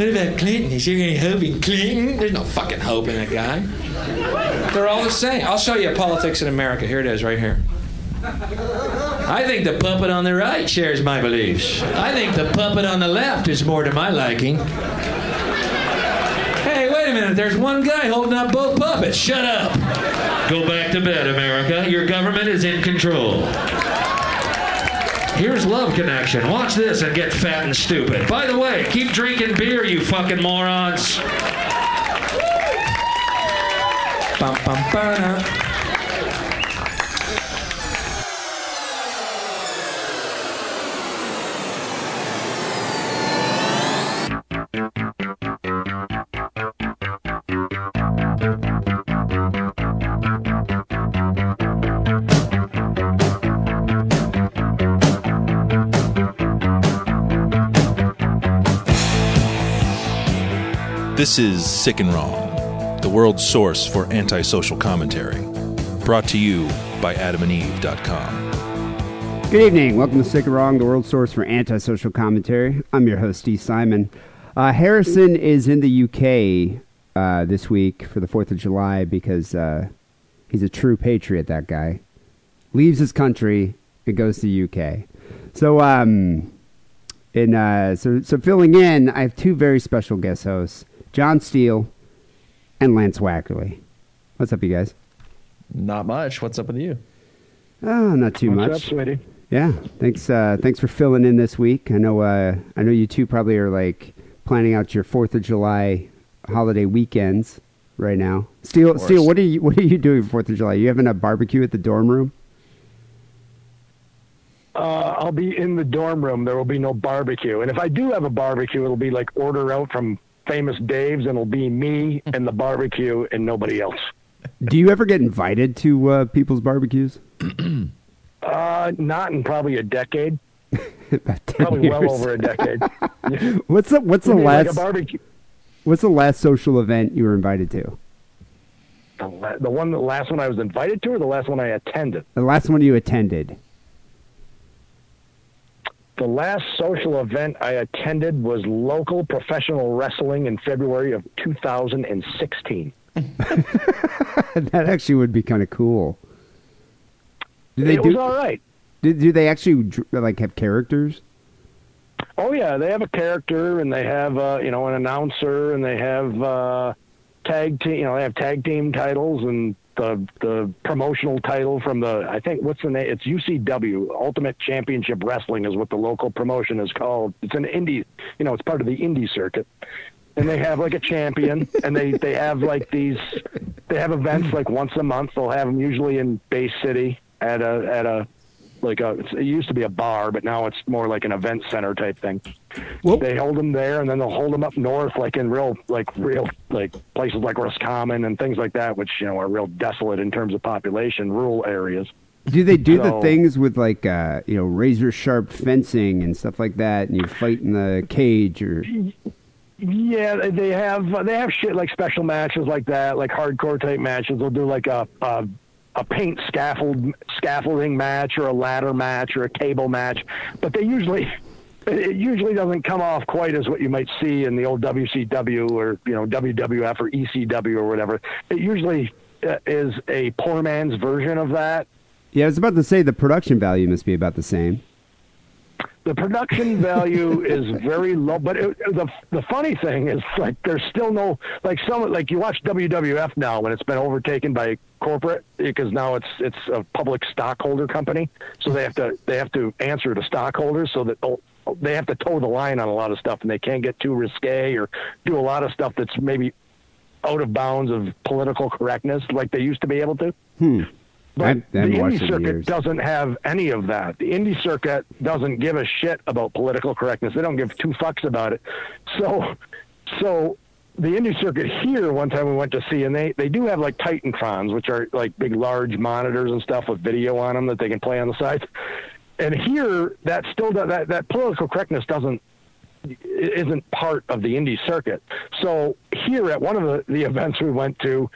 What about Clinton? Is there any hope in Clinton? There's no fucking hope in that guy. They're all the same. I'll show you politics in America. Here it is, right here. I think the puppet on the right shares my beliefs. I think the puppet on the left is more to my liking. Hey, wait a minute. There's one guy holding up both puppets. Shut up. Go back to bed, America. Your government is in control. Here's Love Connection. Watch this and get fat and stupid. By the way, keep drinking beer, you fucking morons. Bum, bum, This is Sick and Wrong, the world's source for antisocial commentary. Brought to you by adamandeve.com. Good evening. Welcome to Sick and Wrong, the world's source for antisocial commentary. I'm your host, Dee Simon. Uh, Harrison is in the UK uh, this week for the 4th of July because uh, he's a true patriot, that guy. Leaves his country and goes to the UK. So, um, in, uh, so, so filling in, I have two very special guest hosts. John Steele, and Lance Wackerle. What's up, you guys? Not much. What's up with you? Oh, not too What's much. up, sweetie? Yeah, thanks. Uh, thanks for filling in this week. I know. Uh, I know you two probably are like planning out your Fourth of July holiday weekends right now. Steele. Steele, what are you? What are you doing for Fourth of July? You having a barbecue at the dorm room? Uh, I'll be in the dorm room. There will be no barbecue. And if I do have a barbecue, it'll be like order out from Famous Dave's, and it'll be me and the barbecue and nobody else. Do you ever get invited to uh, people's barbecues? Uh, not in probably a decade. About 10 Probably well over a decade. What's the What's the mean, like last barbecue. What's the last social event you were invited to? The la- the one, the last one I was invited to, or the last one I attended. The last one you attended? The last social event I attended was local professional wrestling in February of 2016. that actually would be kind of cool. Do they it do? was all right. Do, do they actually like have characters? Oh yeah, they have a character and they have uh, you know an announcer and they have uh, tag team. You know they have tag team titles and the the promotional title from the I think what's the name? It's UCW Ultimate Championship Wrestling is what the local promotion is called. It's an indie. You know it's part of the indie circuit. And they have like a champion, and they they have like these. They have events like once a month. They'll have them usually in Bay City at a at a like a. It used to be a bar, but now it's more like an event center type thing Well, they hold them there, and then they'll hold them up north, like in real, like real, like places like Roscommon and things like that, which you know are real desolate in terms of population, rural areas. do they do the things with like uh, you know razor sharp fencing and stuff like that, and you fight in the cage or? Yeah, they- they have they have shit like special matches like that, like hardcore type matches. They'll do like a a, a paint scaffold scaffolding match or a ladder match or a cable match, but they usually. It usually doesn't come off quite as what you might see in the old WCW or you know WWF or ECW or whatever. It usually uh, is a poor man's version of that. Yeah, I was about to say the production value must be about the same. The production value is very low. But it, the the funny thing is, like, there's still no like some like you watch WWF now when it's been overtaken by corporate because now it's it's a public stockholder company, so they have to they have to answer to stockholders so that they'll- have to toe the line on a lot of stuff and they can't get too risque or do a lot of stuff that's maybe out of bounds of political correctness like they used to be able to. Hmm. But I haven't the indie circuit years. doesn't have any of that. The indie circuit doesn't give a shit about political correctness. They don't give two fucks about it. So, so the indie circuit here, one time we went to see, and they they do have like Titantrons, which are like big, large monitors and stuff with video on them that they can play on the sides. And here, that still does, that that political correctness doesn't isn't part of the indie circuit. So here at one of the, the events we went to,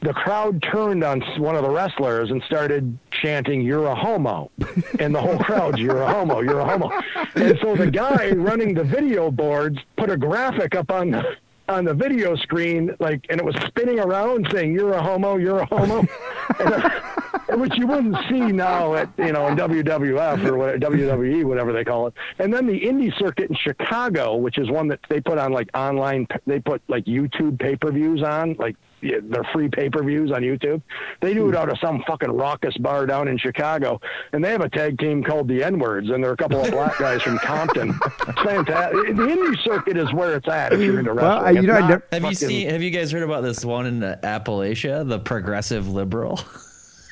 the crowd turned on one of the wrestlers and started chanting, You're a homo. And the whole crowd's, You're a homo, you're a homo. And so the guy running the video boards put a graphic up on the, on the video screen, like, and it was spinning around saying, You're a homo, you're a homo. and, uh, which you wouldn't see now at, you know, in WWF or WWE, whatever they call it. And then the indie circuit in Chicago, which is one that they put on like online, they put like YouTube pay per views on, like, yeah, they're free pay per views on YouTube. They do it out of some fucking raucous bar down in Chicago, and they have a tag team called the N Words, and they're a couple of black guys from Compton. It's fantastic. The indie circuit is where it's at if you're into wrestling. Well, you know, I not never- Have you seen? Have you guys heard about this one in Appalachia, the progressive liberal?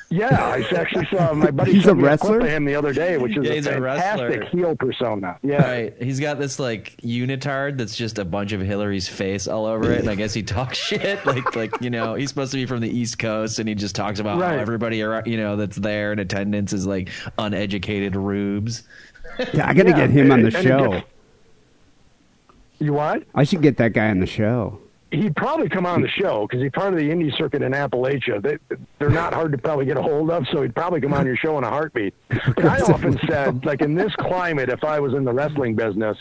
Yeah, I actually saw my buddy. He's a showed me wrestler? clip of him the other day, which is Yeah, a he's a fantastic wrestler. heel persona. Yeah, Right. He's got this like unitard that's just a bunch of Hillary's face all over it, and I guess he talks shit. Like like you know he's supposed to be from the East Coast, and he just talks about Right. how everybody ar- you know that's there in attendance is like uneducated rubes. Yeah, I got to Yeah, get him on the show. gets- You what? I should get that guy on the show. He'd probably come on the show because he's part of the indie circuit in Appalachia. They, they're not hard to probably get a hold of, so he'd probably come on your show in a heartbeat. But I often said, like in this climate, if I was in the wrestling business,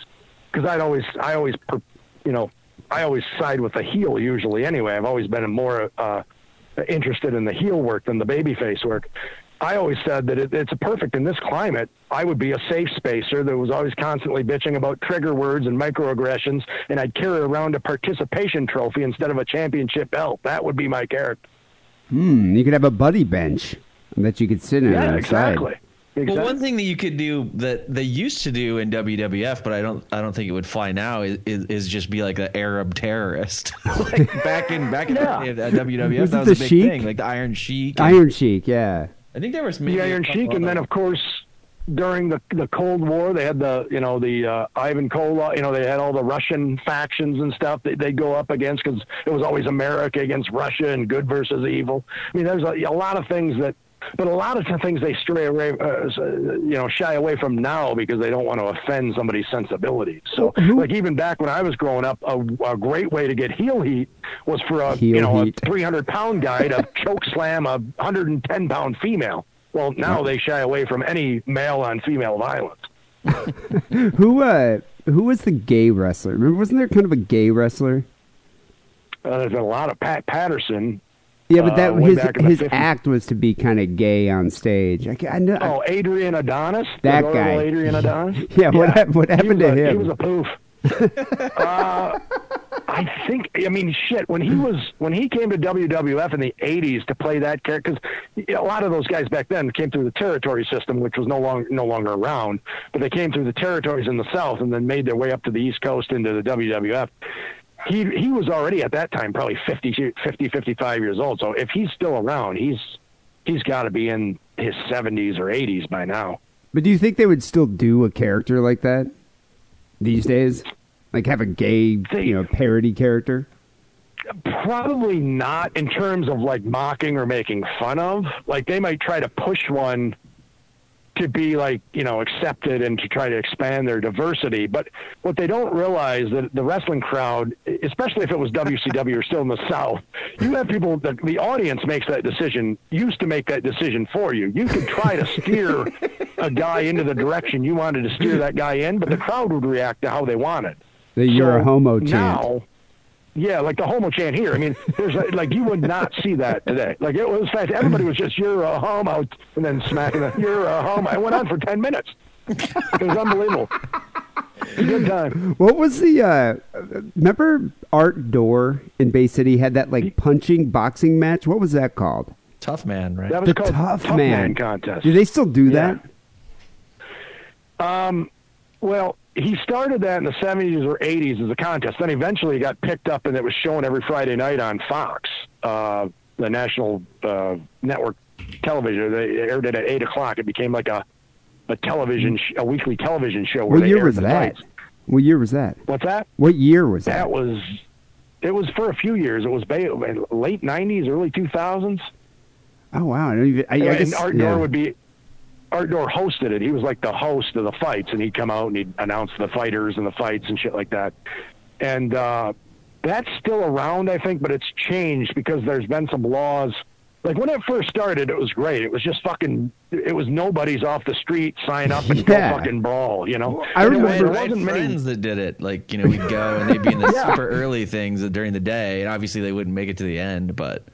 because I'd always, I always, per- you know, I always side with the heel usually. Anyway, I've always been more uh, interested in the heel work than the babyface work. I always said that it, it's a perfect in this climate. I would be a safe spacer that was always constantly bitching about trigger words and microaggressions, and I'd carry around a participation trophy instead of a championship belt. That would be my character. Hmm, you could have a buddy bench that you could sit in Yeah, on exactly. side. Exactly. Well, one thing that you could do that they used to do in WWF, but I don't, I don't think it would fly now, is, is, is just be like an Arab terrorist. like back in back in Yeah. the, at WWF, Was that it was a the big Sheik? thing, like the Iron Sheik. Iron Sheik, yeah. I think there was maybe the Iron Sheik, and then of course during the the Cold War, they had the you know the uh, Ivan Koloff, you know they had all the Russian factions and stuff that they go up against because it was always America against Russia and good versus evil. I mean, there's a, a lot of things that. But a lot of the things they stray away, uh, you know, shy away from now because they don't want to offend somebody's sensibilities. So, like even back when I was growing up, a, a great way to get heel heat was for a Heel you know heat. a 300 pound guy to choke slam a 110 pound female. Well, now they shy away from any male on female violence. Who uh who was the gay wrestler? Remember, wasn't there kind of a gay wrestler? Uh, there's been a lot of Pat Patterson. Yeah, but that Uh, his back in the his 50s. act was to be kind of gay on stage. I, I know. Oh, Adrian Adonis. That guy. Adrian Adonis. Yeah, what what He happened to a- He was a poof. uh, I think. I mean, shit. When he was when he came to WWF in the '80s to play that character, because a lot of those guys back then came through the territory system, which was no longer no longer around. But they came through the territories in the South and then made their way up to the East Coast into the WWF. He he was already at that time probably 50, 50 55 years old. So if he's still around, he's he's got to be in his 70s or 80s by now. But do you think they would still do a character like that these days? Like have a gay, They- you know, parody character? Probably not in terms of like mocking or making fun of. Like they might try to push one to be like, you know, accepted and to try to expand their diversity. But what they don't realize that the wrestling crowd, especially if it was WCW or still in the South, you have people that the audience makes that decision, used to make that decision for you. You could try to steer a guy into the direction you wanted to steer that guy in, but the crowd would react to how they wanted. The you're a So homo chant. Now, yeah, like the homo chant here. I mean, there's a, like you would not see that today. Like it was fast. Everybody was just "you're a homo" and then smacking the "you're a homo." It went on for ten minutes. It was unbelievable. Good time. What was the uh remember Art Dore in Bay City had that like punching boxing match? What was that called? Tough man, right? That was The called Tough, Tough Man. contest. Do they still do Yeah. that? Well, he started that in the 70s or 80s as a contest. Then eventually it got picked up and it was shown every Friday night on Fox, uh, the national uh, network television. They aired it at 8 o'clock. It became like a, a television, sh- a weekally television show. Where What year was that? fights. What year was that? What's that? What year was that? That was, it was for a few years. It was ba- late 90s, early 2000s. oh wow! I don't even. I, I and guess, Art yeah. Door would be Art Dore hosted it. He was like the host of the fights, and he'd come out and he'd announce the fighters and the fights and shit like that. And uh, That's still around, I think, but it's changed because there's been some laws. Like when it first started, it was great. It was just fucking. It was nobody's off the street, sign up and Yeah. go fucking brawl. You know, I remember- was- there had, I had wasn't many friends that did it. Like you know, we'd go and they'd be in the Yeah. super early things during the day, and obviously they wouldn't make it to the end. But R-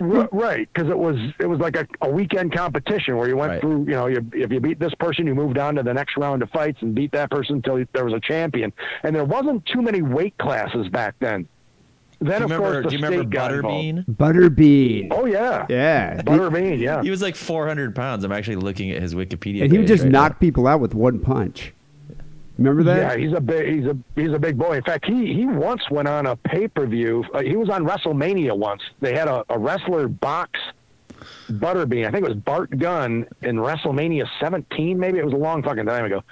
Right, because it was it was like a, a weekend competition where you went Right. through. You know, you, if you beat this person, you moved on to the next round of fights and beat that person until there was a champion. And there wasn't too many weight classes back then. Then of remember? course the Do you remember state got involved. Butterbean? Butterbean. Oh yeah, Yeah. Butterbean. Yeah, He was like 400 pounds. I'm actually looking at his Wikipedia. and he would just right knock people out with one punch. Remember that? Yeah, he's a big he's a he's a big boy. In fact, he he once went on a pay per view. Uh, he was on WrestleMania once. They had a, a wrestler box Butterbean. I think it was Bart Gunn in WrestleMania 17. Maybe it was a long fucking time ago.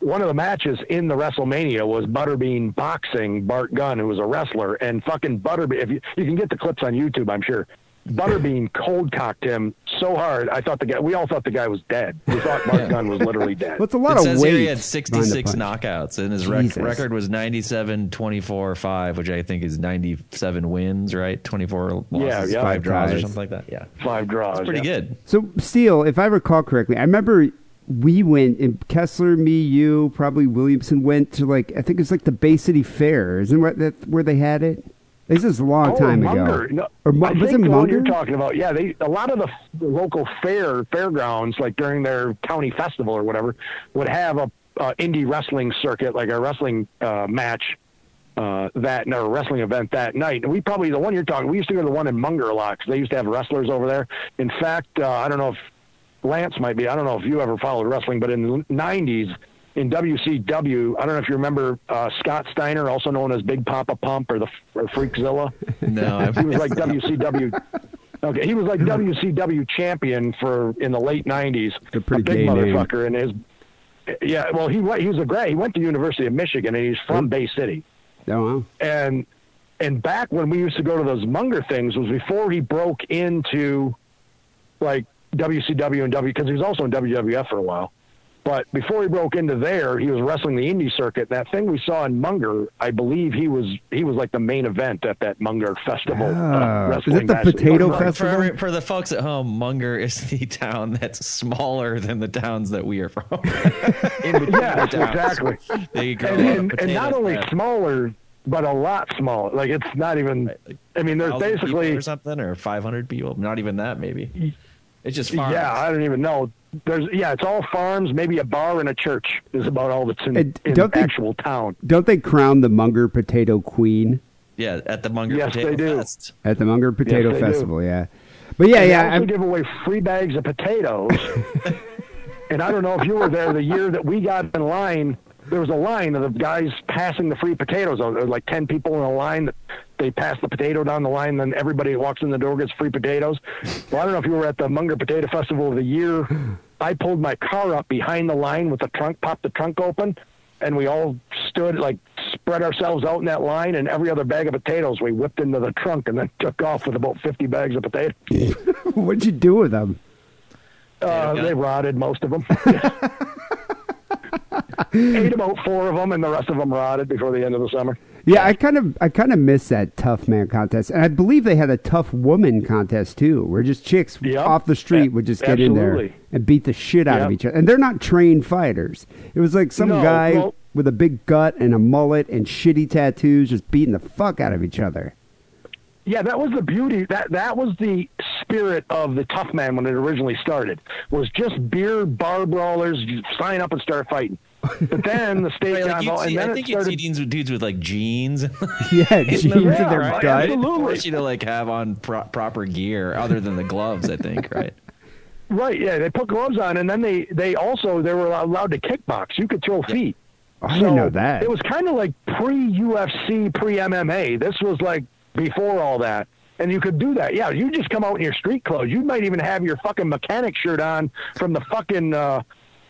One of the matches in the WrestleMania was Butterbean boxing Bart Gunn, who was a wrestler, and fucking Butterbean. If you you can get the clips on YouTube, I'm sure. Butterbean cold cocked him so hard. I thought the guy. We all thought the guy was dead. We thought Bart Gunn was literally dead. Well, it's a lot it of says weight. here he had 66 knockouts, and his rec- record was 97, 24, 5, which I think is 97 wins, right? 24 losses, Yeah, yeah. five draws or something like that. Yeah. Five draws. Pretty yeah. good. So, Steele, if I recall correctly, I remember we went, and Kessler, me, you, probably Williamson went to like, I think it's like the Bay City Fair. Isn't that that where they had it? This is a long Oh, time Munger. ago. No, Or I was think it Munger? you're talking about. Yeah, they a lot of the, f- the local fair fairgrounds, like during their county festival or whatever, would have a uh, indie wrestling circuit, like a wrestling uh, match uh, that or a wrestling event that night. And we probably the one you're talking. We used to go to the one in Munger a lot because they used to have wrestlers over there. In fact, uh, I don't know if Lance might be. I don't know if you ever followed wrestling, but in the '90s. In WCW, I don't know if you remember uh, Scott Steiner, also known as Big Papa Pump or the or Freakzilla. No, he was like WCW. Okay, he was like WCW champion for in the late '90s. a a big gay name. motherfucker, and his yeah. Well, he wa- he was a grad. He went to University of Michigan, and he's from Bay City. Oh, wow. And and back when we used to go to those Munger things was before he broke into like WCW and W because he was also in WWF for a while. But before he broke into there, he was wrestling the indie circuit. That thing we saw in Munger, I believe he was he was like the main event at that Munger festival. Oh, uh, is it the match. potato Right. festival? For, for the folks at home, Munger is the town that's smaller than the towns that we are from. In Yes, the towns. exactly. They grow and, a lot of and, and not only there. smaller, but a lot smaller. Like it's not even. Right, like I mean, there's basically or something or 500 people. Not even that, maybe. It's just farms. Yeah, I don't even know. There's yeah, it's all farms, maybe a bar and a church is about all that's in, And in don't they- actual town. Don't they crown the Munger Potato Queen Yeah, at the Munger Yes, Potato they do. Fest. at the Munger Potato they do. Festival? Yeah. But yeah, And yeah. They also I'm- give away free bags of potatoes. and I don't know if you were there the year that we got in line. There was a line of the guys passing the free potatoes. There were like ten people in a line. That they pass the potato down the line, then everybody that walks in the door gets free potatoes. Well, I don't know if you were at the Munger Potato Festival of the year. I pulled my car up behind the line with the trunk, popped the trunk open, and we all stood like spread ourselves out in that line. And every other bag of potatoes we whipped into the trunk, and then took off with about fifty bags of potatoes. what'd you do with them? Uh, they rotted, most of them. Ate about four of them, and the rest of them rotted before the end of the summer. Yeah, I kind of, I kind of miss that tough man contest, and I believe they had a tough woman contest too, where just chicks Yep. off the street A- would just get in there and beat the shit out of each other, and they're not trained fighters. It was like some No, guy well- with a big gut and a mullet and shitty tattoos just beating the fuck out of each other. Yeah, that was the beauty. That that was the spirit of the Tough Man when it originally started. Was just beer bar brawlers. Sign up and start fighting. But then the state Right, got like involved, see, and then I it think you'd see dudes, dudes with like jeans. Yeah, jeans in Yeah, their right, gut. They didn't Absolutely. force you to like have on pro- proper gear other than the gloves. I think right. Right, yeah, they put gloves on, and then they they also they were allowed to kickbox. You could throw feet. Oh, I didn't know that. It was kind of like pre UFC, pre MMA. This was like before all that. And you could do that. Yeah, you just come out in your street clothes. You might even have your fucking mechanic shirt on from the fucking uh,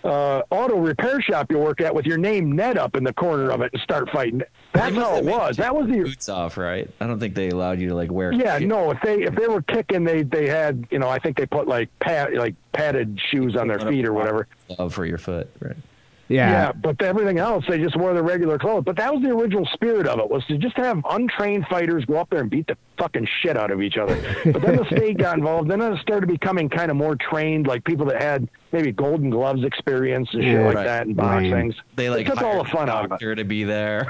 uh, auto repair shop you work at with your name net up in the corner of it and start fighting. That's how it was. That was the boots off, right? I don't think they allowed you to like wear. yeah. shoes No, if they if they were kicking, they they had you know I think they put like pad like padded shoes on their feet or whatever. glove for your foot, right? Yeah. Yeah, but everything else they just wore their regular clothes. But that was the original spirit of it was to just have untrained fighters go up there and beat the fucking shit out of each other. But then the state got involved. Then it started becoming kind of more trained, like people that had maybe Golden Gloves experience and shit Yeah. like Right. that and Right. boxing. They like it took all the fun out of it. doctor to be there.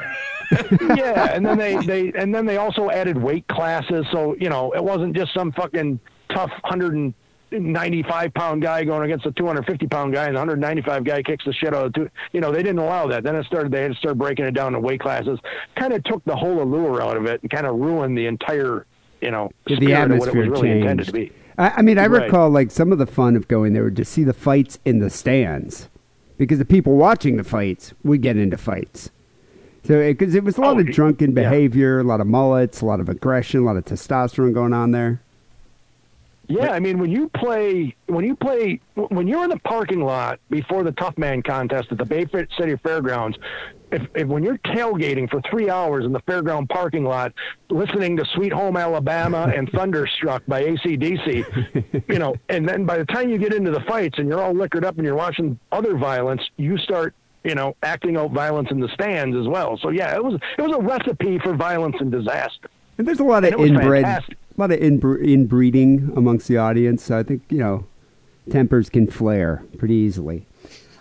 yeah, and then they, they and then they also added weight classes, so you know it wasn't just some fucking tough hundred and ninety five pound guy going against a two hundred fifty pound guy, and the hundred ninety five guy kicks the shit out of two. You know they didn't allow that. Then it started they had to start breaking it down to weight classes. Kind of took the whole allure out of it and kind of ruined the entire you know The spirit of what it atmosphere was really intended changed. to be. I, I mean, I Right. recall like some of the fun of going there to see the fights in the stands because the people watching the fights would get into fights. So because it, was a lot Oh, of drunken yeah. behavior, a lot of mullets, a lot of aggression, a lot of testosterone going on there. Yeah, I mean when you play when you play when you're in the parking lot before the Tough Man contest at the Bayfront City Fairgrounds, if, if when you're tailgating for three hours in the fairground parking lot, listening to Sweet Home Alabama and Thunderstruck by ACDC, you know, and then by the time you get into the fights and you're all liquored up and you're watching other violence, you start you know acting out violence in the stands as well. So yeah, it was it was a recipe for violence and disaster. And there's a lot of And it was inbred, fantastic. A lot of inbre- inbreeding amongst the audience. So I think you know, tempers can flare pretty easily.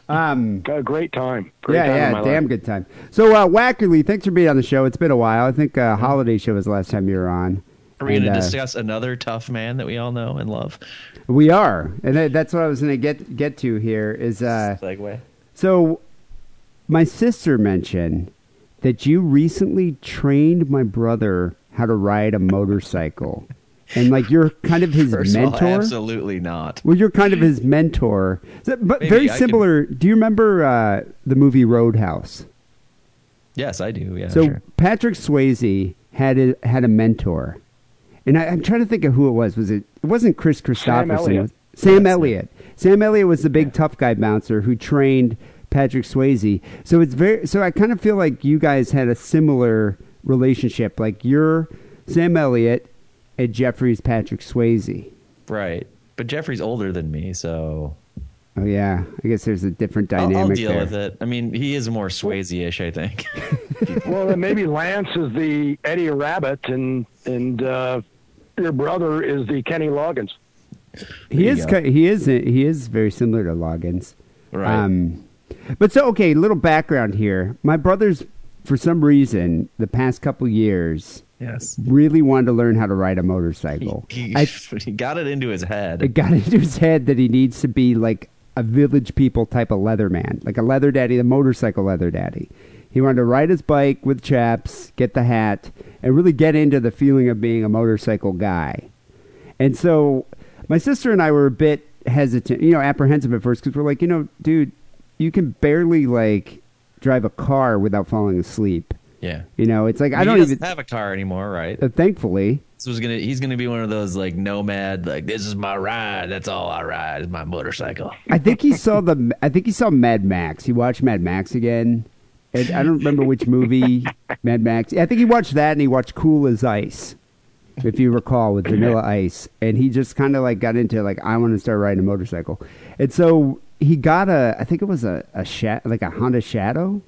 Um, Got a great time. Great yeah, time yeah, damn life. good time. So uh, Wackerle, thanks for being on the show. It's been a while. I think uh, holiday show was the last time you were on. Are we going to uh, discuss another tough man that we all know and love? We are, and that's what I was going to get get to here. Is uh, Segue. so my sister mentioned that you recently trained my brother how to ride a motorcycle, and like you're kind of his First of all, mentor. absolutely not. well, you're kind of his mentor, but Maybe very I similar. Do you remember uh, the movie Roadhouse? Yes, I do. Yeah, So sure. Patrick Swayze had a, had a mentor, and I, I'm trying to think of who it was. Was it? It wasn't Kris Kristofferson. Elliott. It was- Sam Elliott. Sam Elliott was the big tough guy bouncer who trained Patrick Swayze. So it's very. So I kind of feel like you guys had a similar relationship. Like you're Sam Elliott and Jeffrey's Patrick Swayze. Right. But Jeffrey's older than me, so Oh yeah, I guess there's a different I'll, dynamic I'll deal there. with it. I mean, he is more Swayze-ish, I think. well, then maybe Lance is the Eddie Rabbitt, and and uh, your brother is the Kenny Loggins. He you is. go. ki- He is. He is very similar to Loggins. Right. Um, but so okay, little background here. My brothers, for some reason, the past couple years, yes. really wanted to learn how to ride a He, motorcycle. he, I, he got it into his head. it got into his head that he needs to be like a village people type of leather man, like a leather daddy, the motorcycle leather daddy. He wanted to ride his bike with chaps, get the hat, and really get into the feeling of being a motorcycle guy. And so my sister and I were a bit hesitant, you know, apprehensive at first because we're like, you know, dude, you can barely like drive a car without falling asleep. yeah. You know, it's like I don't even. have a car anymore, right? uh, thankfully, This was gonna. He's gonna be one of those like nomad. Like this is my ride. That's all I ride is my motorcycle. I think he saw the. I think he saw Mad Max. He watched Mad Max again. And I don't remember which movie Mad Max. I think he watched that and he watched Cool as Ice, if you recall, with Vanilla Ice. And he just kind of like got into like I want to start riding a motorcycle. And so he got a. I think it was a a sha- like a Honda Shadow.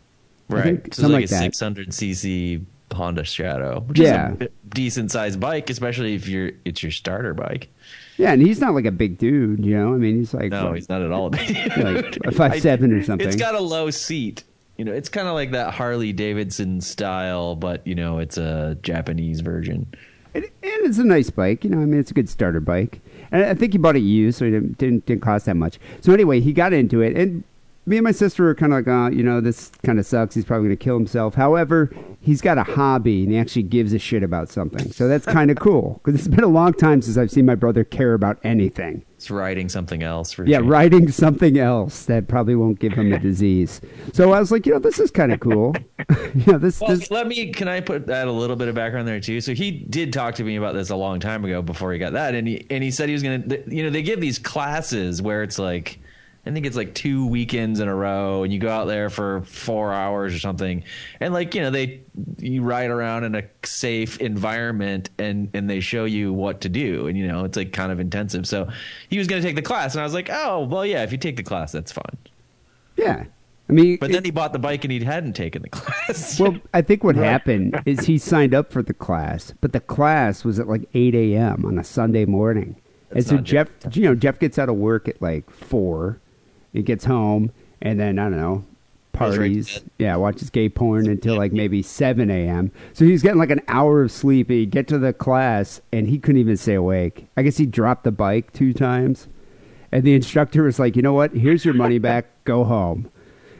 Right. think, So it's something like, like a that. 600 cc Honda Shadow, which Yeah. is a decent sized bike, especially if you're it's your starter bike. Yeah, and he's not like a big dude, you know. I mean, he's like No, what, he's not at all. like a five seven or something. It's got a low seat. You know, it's kind of like that Harley Davidson style, but you know, it's a Japanese version. And, and it's a nice bike, you know. I mean, it's a good starter bike, and I think he bought it used, so it didn't didn't, cost that much. So anyway, he got into it, and me and my sister were kind of like, oh, you know, this kind of sucks. He's probably going to kill himself. However, he's got a hobby, and he actually gives a shit about something. So that's kind of cool because it's been a long time since I've seen my brother care about anything. It's riding something else for Yeah, writing something else that probably won't give him a disease. So I was like, you know, this is kind of cool. you know, this Well, this let me. Can I put that a little bit of background there too? So he did talk to me about this a long time ago before he got that, and he and he said he was gonna. You know, they give these classes where it's like, I think it's like two weekends in a row, and you go out there for four hours or something, and like you know they you ride around in a safe environment, and and they show you what to do, and you know it's like kind of intensive. So he was gonna take the class, and I was like, oh well, yeah, if you take the class, that's fine. yeah. I mean, But it- then he bought the bike and he hadn't taken the class. well, I think what happened is he signed up for the class, but the class was at like 8 a.m. on a Sunday morning. and so not Jeff, you know, Jeff gets out of work at like four. He gets home, and then I don't know, Goes right to parties. yeah, watches gay porn until like maybe 7 a.m. So he's getting like an hour of sleep. He'd get to the class, and he couldn't even stay awake. I guess he dropped the bike two times, and the instructor was like, "You know what? Here's your money back. Go home."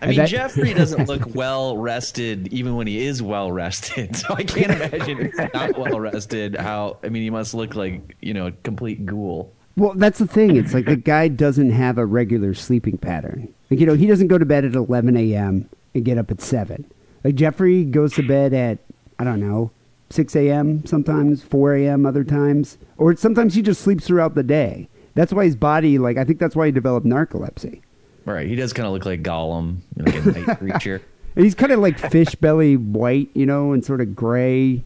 I mean, that- Jeffrey doesn't look well rested, even when he is well rested. So I can't imagine if he's not well rested. How I mean, he must look like you know a complete ghoul. Well, that's the thing. It's like the guy doesn't have a regular sleeping pattern. Like, you know, he doesn't go to bed at 11 a.m. and get up at 7. Like, Jeffrey goes to bed at, I don't know, 6 a.m. sometimes, 4 a.m. other times. Or sometimes he just sleeps throughout the day. That's why his body, like, I think that's why he developed narcolepsy. Right? He does kind of look like Gollum, like a night creature. And he's kind of like fish belly white, you know, and sort of gray.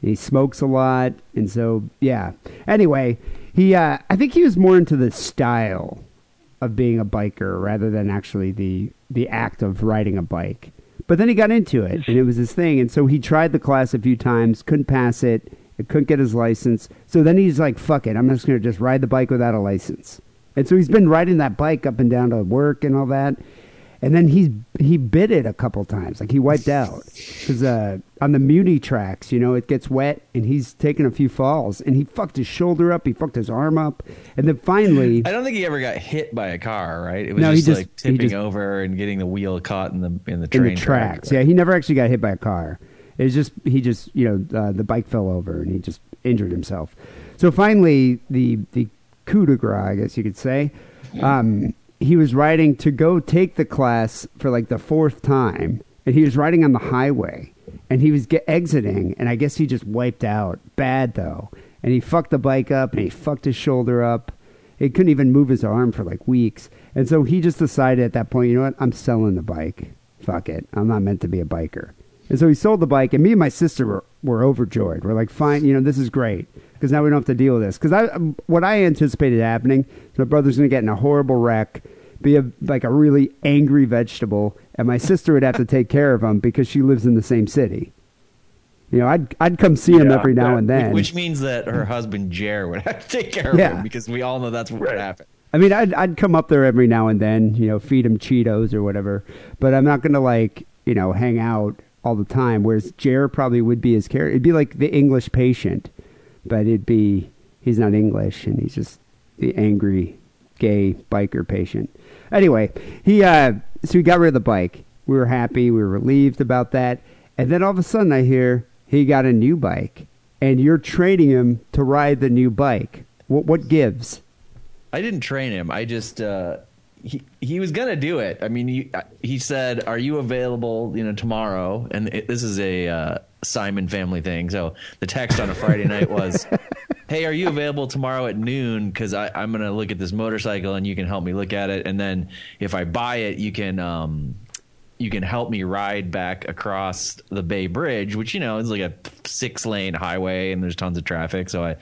He smokes a lot, and so yeah. Anyway, he uh, I think he was more into the style of being a biker rather than actually the the act of riding a bike. But then he got into it, and it was his thing. And so he tried the class a few times, couldn't pass it, couldn't get his license. So then he's like, "Fuck it, I'm just gonna just ride the bike without a license." And so he's been riding that bike up and down to work and all that. And then he's he bit it a couple times, like he wiped out because uh, on the Muni tracks, you know, it gets wet, and he's taken a few falls, and he fucked his shoulder up, he fucked his arm up, and then finally, I don't think he ever got hit by a car, right? It was No, he just, just- like he tipping just- over and getting the wheel caught in the in the in the tracks, yeah, he never actually got hit by a car. It was just he just you know uh, the bike fell over and he just injured himself. So finally, the the coup de grace, I guess you could say, um, he was riding to go take the class for like the fourth time, and he was riding on the highway, and he was get, exiting, and I guess he just wiped out bad though, and he fucked the bike up, and he fucked his shoulder up. He couldn't even move his arm for like weeks, and so he just decided at that point, you know what, I'm selling the bike. Fuck it, I'm not meant to be a biker. And so he sold the bike, and me and my sister were, were overjoyed. We're like, fine, you know, this is great because now we don't have to deal with this. Because I, um, what I anticipated happening, is my brother's going to get in a horrible wreck, be a, like a really angry vegetable, and my sister would have to take care of him because she lives in the same city. You know, I'd I'd come see him Yeah, every now yeah. and then. Which means that her husband Jer would have to take care of Yeah. him because we all know that's what would Right. happen. I mean, I'd I'd come up there every now and then, you know, feed him Cheetos or whatever. But I'm not gonna like, you know, hang out all the time. Whereas Jer probably would be his character. It'd be like the English patient, but it'd be he's not English and he's just the angry gay biker patient. Anyway, he uh, so he got rid of the bike. We were happy. We were relieved about that. And then all of a sudden, I hear he got a new bike, and you're training him to ride the new bike. What what gives? I didn't train him. I just uh, he he was gonna do it. I mean, he he said, "Are you available? You know, tomorrow?" And it, this is a uh, Simon family thing. So the text on a Friday night was, "Hey, are you available tomorrow at noon? Because I'm gonna look at this motorcycle and you can help me look at it. And then if I buy it, you can." Um, you can help me ride back across the Bay Bridge, which you know is like a six lane highway and there's tons of traffic. So I,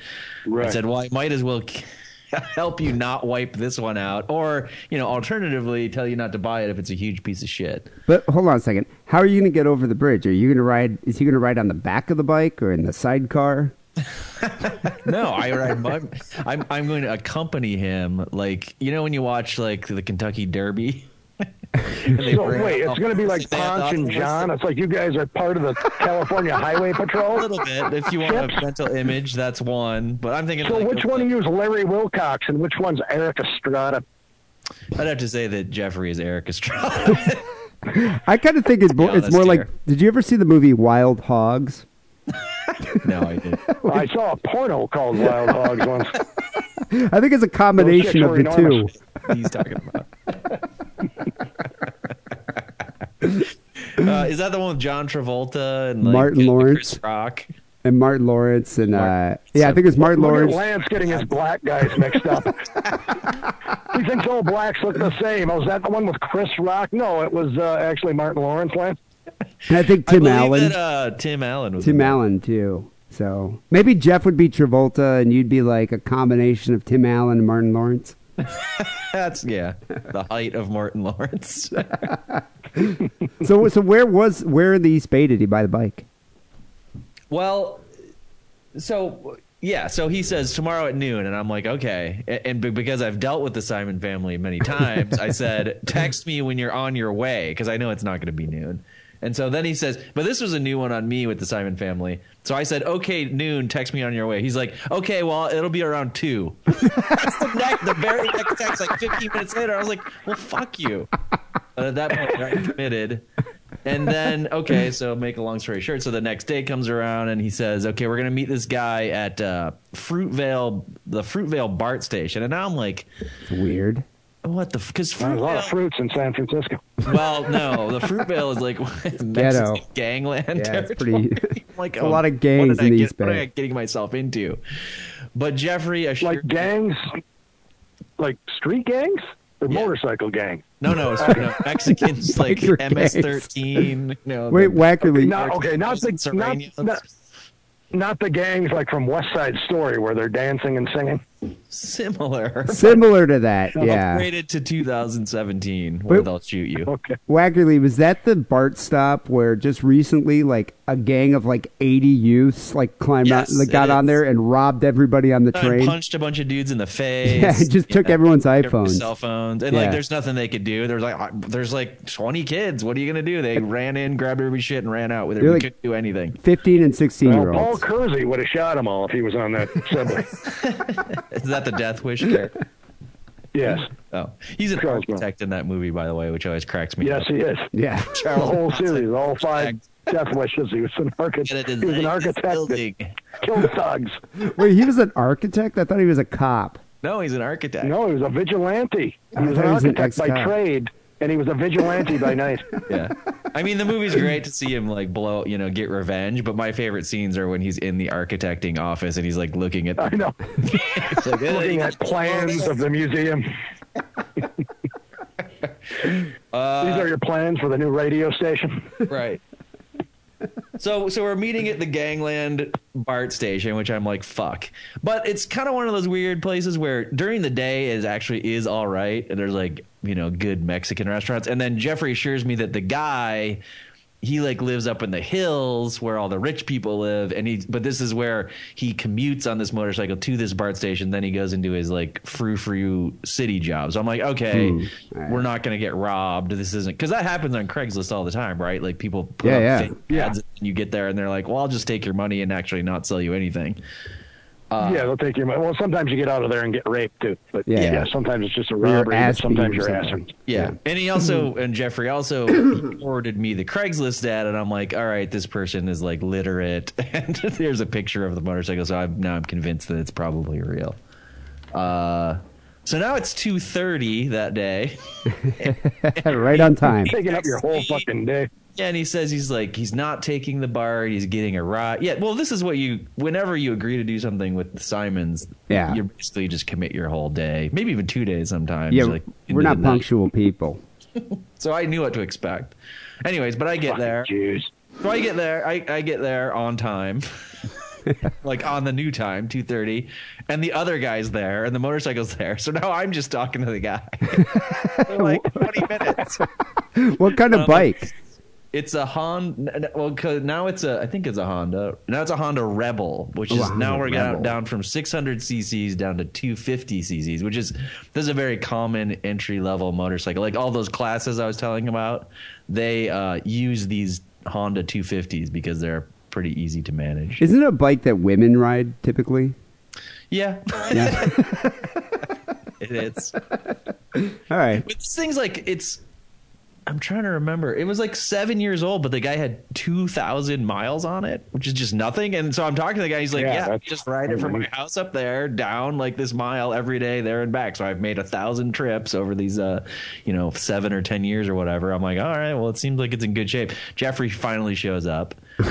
I said, well, I might as well help you not wipe this one out, or you know, alternatively, tell you not to buy it if it's a huge piece of shit. But hold on a second. How are you going to get over the bridge? Are you going to ride? Is he going to ride on the back of the bike or in the sidecar? No, I ride. My, I'm I'm going to accompany him, like you know when you watch like the Kentucky Derby. And they So wait, it's going to be like they have Ponch and John. It's like you guys are part of the California Highway Patrol. A little bit. If you want a mental image, that's one. But I'm thinking. So like, which one of you is Larry Wilcox and which one's Erik Estrada? I'd have to say that Jeffrey is Erik Estrada. I kind of think it's more. It's honest more like. Did you ever see the movie Wild Hogs? no, I didn't. I saw a porno called Wild Hogs once. I think it's a combination of the were two. He's talking about. Uh, is that the one with John Travolta and like, Martin Lawrence? Chris Rock? And Martin Lawrence and uh, Martin- yeah, I think it's Martin Look at Lawrence. Lance getting his black guys mixed up. he thinks all blacks look the same. Oh, was that the one with Chris Rock? No, it was uh, actually Martin Lawrence, Lance. And I think Tim believe Allen. That, uh, Tim Allen was Tim in it. Allen too. So maybe Jeff would be Travolta, and you'd be like a combination of Tim Allen and Martin Lawrence. That's yeah, the height of Martin Lawrence. So so where was where in the East Bay did he buy the bike? well, so yeah, so he says tomorrow at noon, and I'm like, okay. A- And because I've dealt with the Simon family many times, I said, text me when you're on your way because I know it's not going to be noon. And so then he says, but this was a new one on me with the Simon family. So I said, okay, noon, text me on your way. He's like, okay, well, it'll be around two. The, next, the very next text, like 15 minutes later. I was like, well, fuck you. But at that point, I committed. And then, okay, so make a long story short. So the next day comes around and he says, okay, we're going to meet this guy at uh, Fruitvale, the Fruitvale BART station. And now I'm like, It's weird. What the? Because There's a lot of fruits in San Francisco. Well, no, the Fruitvale is like Ghetto. gangland Yeah, it's pretty- like a oh, lot of gangs I in the get- East What am I getting myself into? But Jeffrey assured Like gangs, like street gangs or Yeah. motorcycle gangs. No, no, it's no, Mexicans like MS-13. No, know, Wait, the- Wackerle. Not, okay, not the not, not, not the gangs like from West Side Story where they're dancing and singing. Similar. Similar to that, yeah. Upgraded to 2017, where Wait- they'll shoot you. Okay. Wackerle, was that the BART stop where just recently, like a gang of like eighty youths, like climbed Yes, out, like, got on there and robbed everybody on the I train? punched a bunch of dudes in the face. Yeah, just took everyone's everyone's iPhones. cell phones, and Yeah. like, there's nothing they could do. There's like, uh, there's like 20 kids. What are you gonna do? They ran in, grabbed every shit, and ran out with it. They're like- couldn't do anything. Fifteen and sixteen Well, year Paul olds. Kersey would have shot them all if he was on that subway. Is that the Death Wish? character? yes. oh, he's an Charles architect in that movie, by the way, which always cracks me. Yes, up. he is. Yeah, The whole series, all five death wishes. He was an architect. He was an architect that killed thugs. wait, he was an architect. I thought he was a cop. No, he's an architect. No, he was a vigilante. He was an thought an architect by trade, and he was a vigilante by night. Yeah. I mean, the movie's great to see him like blow, you know, get revenge. But my favorite scenes are when he's in the architecting office and he's like looking at, I know. like, Looking at plans of the museum. Uh, These are your plans for the new radio station. right. So, so we're meeting at the Gangland BART station, which I'm like, fuck. But it's kind of one of those weird places where during the day is actually is all right, and there's like you know good Mexican restaurants, and then Jeffrey assures me that the guy. He like lives up in the hills where all the rich people live, and he. But this is where he commutes on this motorcycle to this BART station. Then he goes into his like frou frou city job. So I'm like, okay, Hmm. we're not gonna get robbed. This isn't because that happens on Craigslist all the time, right? Like people put Yeah, up yeah. ads, and you get there and they're like, "Well, I'll just take your money and actually not sell you anything." Uh, yeah, they'll take your money. Well, sometimes you get out of there and get raped too. But Yeah, yeah, yeah. sometimes it's just a Or your robbery. But ass sometimes you're something. assing. Yeah. And he also and Jeffrey also forwarded me the Craigslist ad and I'm like, all right, this person is like literate and there's a picture of the motorcycle, so I'm now I'm convinced that it's probably real. Uh so now it's two thirty that day. right on time. Taking up your whole fucking day. Yeah, and he says he's like he's not taking the bar, he's getting a ride. Yeah, well, this is what you whenever you agree to do something with Simons, Yeah. you basically just commit your whole day, maybe even two days sometimes. Yeah, like we're not the night. punctual people. So I knew what to expect. Anyways, but I get there. Jews. So I get there. I, I get there on time, like on the new time, two thirty, and the other guy's there, and the motorcycle's there. So now I'm just talking to the guy for like twenty minutes. What kind of Um, bike? It's a Honda. Well, 'cause now it's a. I think it's a Honda. Now it's a Honda Rebel, which Oh, is now we're down, Rebel. down from 600 cc's down to 250 cc's, which is this is a very common entry level motorcycle. Like all those classes I was telling about, they uh, use these Honda 250s because they're pretty easy to manage. Isn't it a bike that women ride typically? Yeah, Yeah. it is. All right. But this thing's like it's. I'm trying to remember. It was like seven years old, but the guy had two thousand miles on it, which is just nothing. And so I'm talking to the guy. He's like, Yeah, "Yeah, just ride it from my house up there, down like this mile every day, there and back." So I've made a thousand trips over these, uh, you know, seven or ten years or whatever. I'm like, all right, well, it seems like it's in good shape. Jeffrey finally shows up.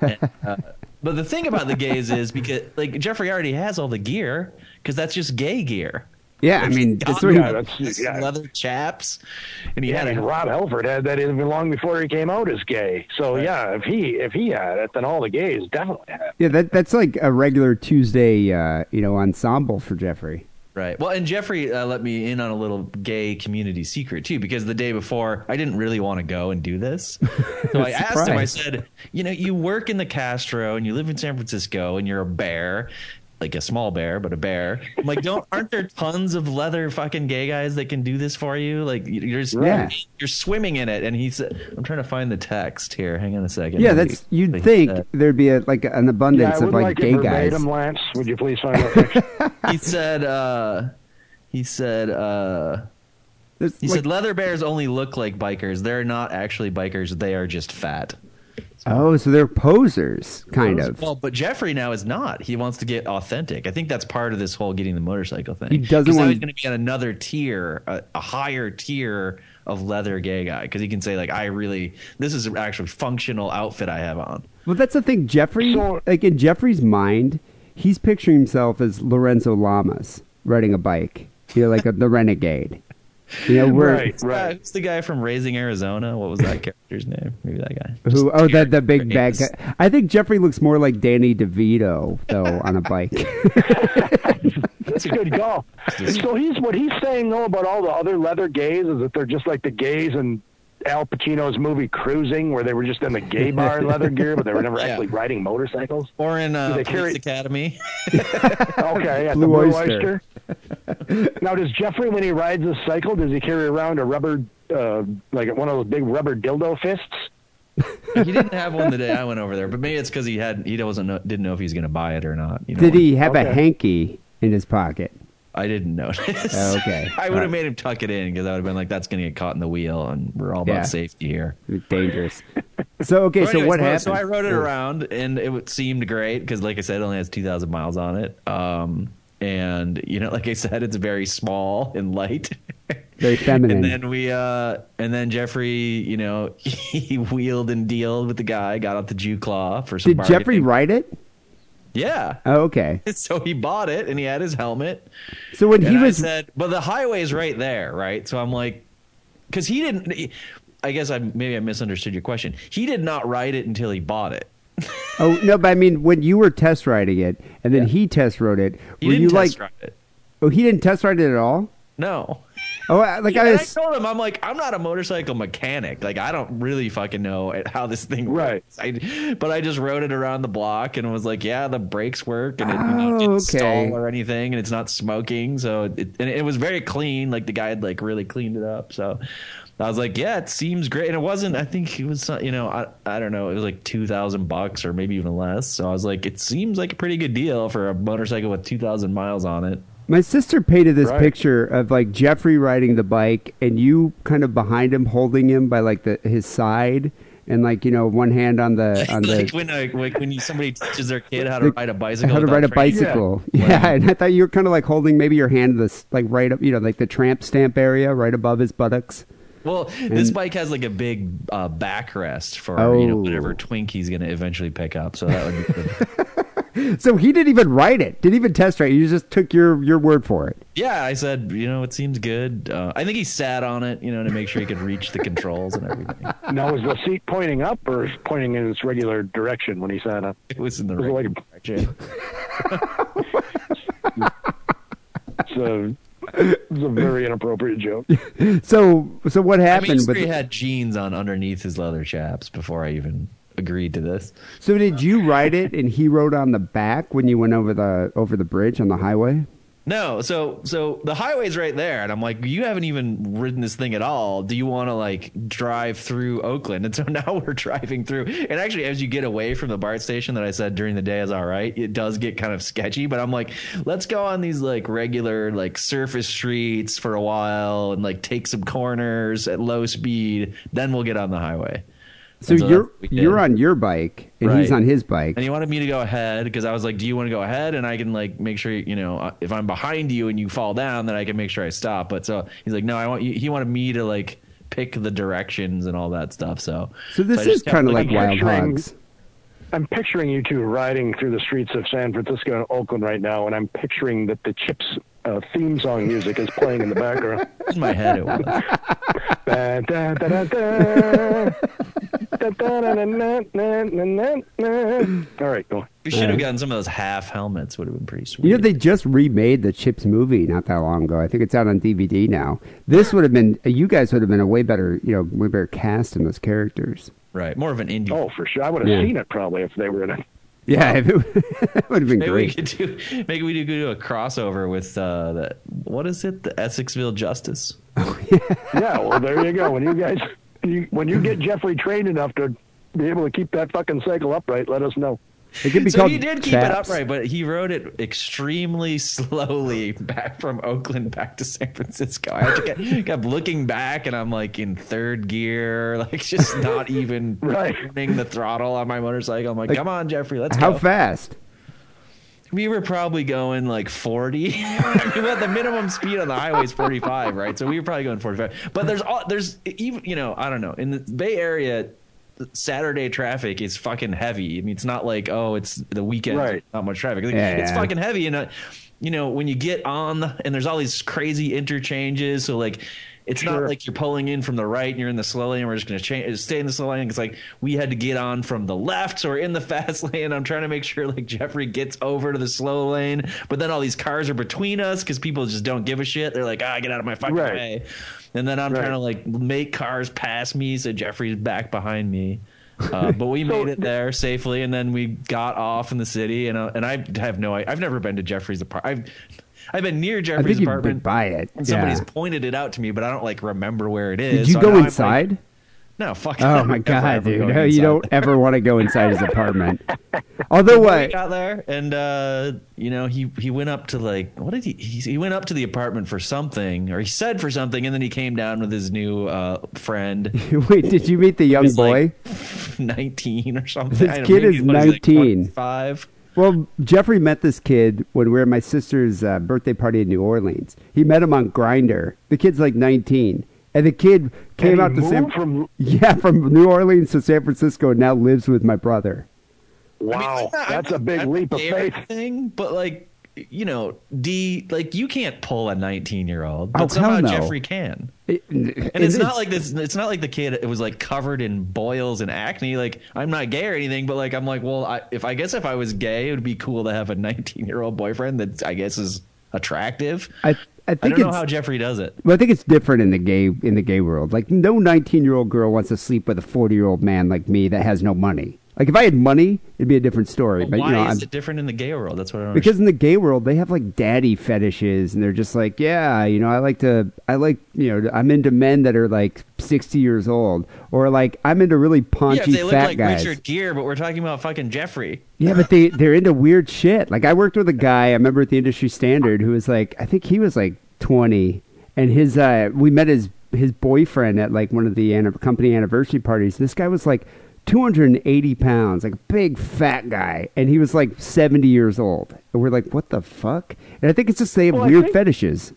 And, uh, but the thing about the gays is because like Jeffrey already has all the gear because that's just gay gear. Yeah, I mean, that's what Yeah, that's yeah. leather chaps, and he Yeah, I had mean, a Rob Halford had that even long before he came out as gay. So yeah, if he if he had it, then all the gays definitely had. it. yeah, that that's like a regular Tuesday, uh, you know, ensemble for Jeffrey. Right. Well, and Jeffrey uh, let me in on a little gay community secret too, because the day before I didn't really want to go and do this. So I asked him. I said, "You know, you work in the Castro and you live in San Francisco and you're a bear." Like a small bear, but a bear. I'm like, don't aren't there tons of leather fucking gay guys that can do this for you? Like you're just, Yeah. you're swimming in it. And he said, I'm trying to find the text here. Hang on a second. Yeah, that's you'd He think said- there'd be a, like an abundance I of like, like, gay guys. verbatim, Lance. Would you please find that picture? he said uh he said uh There's, he like- said leather bears only look like bikers they're not actually bikers they are just fat oh, so they're posers, kind of. well but jeffrey now is not he wants to get authentic i think that's part of this whole getting the motorcycle thing He doesn't 'Cause now want- he's going to be on another tier a, a higher tier of leather gay guy because he can say like i really this is an actually functional outfit i have on Well, that's the thing. Jeffrey, like in Jeffrey's mind, he's picturing himself as Lorenzo Lamas riding a bike. You know, like a, the renegade. You know, where Right. Uh, who's the guy from raising arizona what was that character's name maybe that guy who? Oh, that the big bad guy. I think Jeffrey looks more like Danny DeVito though on a bike. That's a good call. So he's what he's saying though about all the other leather gays is that they're just like the gays in Al Pacino's movie Cruising, where they were just in the gay bar in leather gear, but they were never Yeah. actually riding motorcycles. or in uh, Do they Police carry- academy Okay, at Blue the Blue Oyster. Oyster. now, does Jeffrey, when he rides his cycle, does he carry around a rubber, uh, like one of those big rubber dildo fists? he didn't have one the day I went over there, but maybe it's because he had he wasn't know, didn't know if he was going to buy it or not. You know, Did he have a hanky in his pocket? I didn't notice. Oh, okay. I would Alright. have made him tuck it in because I would have been like, "That's going to get caught in the wheel," and we're all about Yeah. safety here. Dangerous. So okay, But so anyways, what so- happened? So I rode it around, and it seemed great because, like I said, it only has two thousand miles on it. Um, and you know, like I said, it's very small and light. Very feminine. And then we, uh, and then Jeffrey, you know, he wheeled and dealed with the guy, got out the Jew claw for some. Did Jeffrey write it? Yeah. Oh, okay. So he bought it, and he had his helmet. So when he I was said, but the highway's right there, right? So I'm like, because he didn't. I guess I maybe I misunderstood your question. He did not write it until he bought it. Oh no, but I mean when you were test riding it and then Yeah. he test rode it, He were didn't you test like it. Oh, he didn't test ride it at all? No. Oh, I- like Yeah, I and I told him, I'm like, I'm not a motorcycle mechanic. Like, I don't really fucking know how this thing Right. works. I, but I just rode it around the block and was like, yeah, the brakes work and it you know, Oh, didn't okay. stall or anything, and it's not smoking. So it, and it was very clean. Like the guy had like really cleaned it up. So I was like, yeah, it seems great. And it wasn't. I think it was, you know, I I don't know. It was like two thousand bucks or maybe even less. So I was like, it seems like a pretty good deal for a motorcycle with two thousand miles on it. my sister painted this Right. picture of like Jeffrey riding the bike and you kind of behind him holding him by like the his side and like you know one hand on the on like the when, a, like when you, somebody teaches their kid how to the- ride a bicycle, how to ride a training. bicycle. Yeah. and I thought you were kind of like holding maybe your hand this like right up, you know, like the tramp stamp area right above his buttocks. Well, this bike has like a big uh, backrest for you know Oh. whatever twink he's going to eventually pick up. So that would be good. So he didn't even write it, didn't even test ride. You just took your your word for it. yeah. I said, you know, it seems good. Uh, I think he sat on it, you know, to make sure he could reach the controls and everything. Now, was the seat pointing up or pointing in its regular direction when he sat up? It was in the Was it right like- direction. It's a, it's a very inappropriate joke. So so what I mean, happened? he had jeans on underneath his leather chaps before I even agreed to this. so did you ride it and he rode on the back when you went over the over the bridge on the highway? No, so so the highway's right there, and I'm like, you haven't even ridden this thing at all. Do you want to like drive through Oakland? And so now we're driving through. And actually, as you get away from the BART station that I said during the day is all right, it does get kind of sketchy. But I'm like, let's go on these like regular like surface streets for a while and like take some corners at low speed. Then we'll get on the highway. So, so you're that's what we did. you're on your bike and he's on his bike. And he wanted me to go ahead because I was like, "Do you want to go ahead?" And I can like make sure you know uh, if I'm behind you and you fall down, then I can make sure I stop. But so he's like, "No, I want you." He wanted me to like pick the directions and all that stuff. So So this I is kind of like Wild Hogs. I'm picturing you two riding through the streets of San Francisco and Oakland right now, and I'm picturing that the CHiPs uh, theme song music is playing in the background. in my head. It was. Da, da, da, da, da. All right, go on. We should have gotten some of those half helmets. Would have been pretty sweet. You know, they just remade the CHiPs movie not that long ago. I think it's out on DVD now. This would have been, you guys would have been a way better, you know, way better cast in those characters. right, more of an indie. Oh, for sure. I would have Yeah. seen it probably if they were in it. Yeah, it would have been Maybe we great. could do. Maybe we could do a crossover with uh, the what is it? The Essexville Justice. Yeah. Yeah, well, there you go. When you guys, you, when you get Jeffrey trained enough to be able to keep that fucking cycle upright, let us know. It could be so called he did keep Chaps. it upright, but he rode it extremely slowly back from Oakland back to San Francisco. I had kept, kept looking back, and I'm like in third gear, like just not even Right. turning the throttle on my motorcycle. I'm like, Like, come on, Jeffrey, let's How go. How fast? We were probably going like 40. I mean, the minimum speed on the highway is 45, right? So we were probably going 45. But there's all there's even you know I don't know in the Bay Area. Saturday traffic is fucking heavy. I mean, it's not like oh, it's the weekend, Right. not much traffic. Like, Yeah, it's yeah. fucking heavy, and uh, you know when you get on the, and there's all these crazy interchanges. So like, it's not like you're pulling in from the right and you're in the slow lane. We're just gonna change, stay in the slow lane. It's like we had to get on from the left, so we're in the fast lane. I'm trying to make sure like Jeffrey gets over to the slow lane, but then all these cars are between us because people just don't give a shit. They're like, ah, get out of my fucking Right. way. And then I'm Right. trying to like make cars pass me, so Jeffrey's back behind me. Uh, but we made it there safely, and then we got off in the city. And uh, and I have no, I've never been to Jeffrey's apartment. I've I've been near I Jeffrey's think you've been apartment. by it. And somebody's Yeah. pointed it out to me, but I don't like remember where it is. Did you So go I'm like, inside? no, fuck. Oh my god, dude! No, you don't ever want to go inside his apartment. Although what? got there and uh you know he he went up to like what did he he, he went up to the apartment for something or he said for something and then he came down with his new uh friend Wait, did you meet the young boy? like 19 or something This don't know, kid is he, like, 19. 25 Well, Jeffrey met this kid when we were at my sister's uh, birthday party in New Orleans. He met him on Grindr. The kid's like 19, and the kid came And out to San moved from- yeah from New Orleans to San Francisco and now lives with my brother. Wow, I mean, I'm that's I'm- a big I'm leap of faith. Thing, but like you know d like you can't pull a 19 year old Oh, but hell somehow no. jeffrey can It- And it's not like this. It's not like the kid. It was like covered in boils and acne. Like I'm not gay or anything, but like I'm like, well, I, if I guess if I was gay, it would be cool to have a 19 year old boyfriend that I guess is attractive. I, I I don't know how Jeffrey does it. Well, I think it's different in the gay in the gay world. Like no 19-year-old girl wants to sleep with a 40-year-old man like me that has no money. Like if I had money, it'd be a different story. But but why you know, is I'm, it different in the gay world? That's what I don't because in the gay world they have like daddy fetishes and they're just like, yeah, you know, I like to I like, you know, I'm into men that are like 60 years old or like I'm into really understand. paunchy yeah, they look fat like guys. Richard Gere, but we're talking about fucking Jeffrey. Yeah, but they they're into weird shit. Like I worked with a guy I remember at the industry standard who was like I think he was like 20 and his uh we met his his boyfriend at like one of the anni- company anniversary parties. This guy was like 280 pounds, like a big fat guy, and he was like 70 years old. And we're like, what the fuck? And I think it's just they have Well, weird think- fetishes.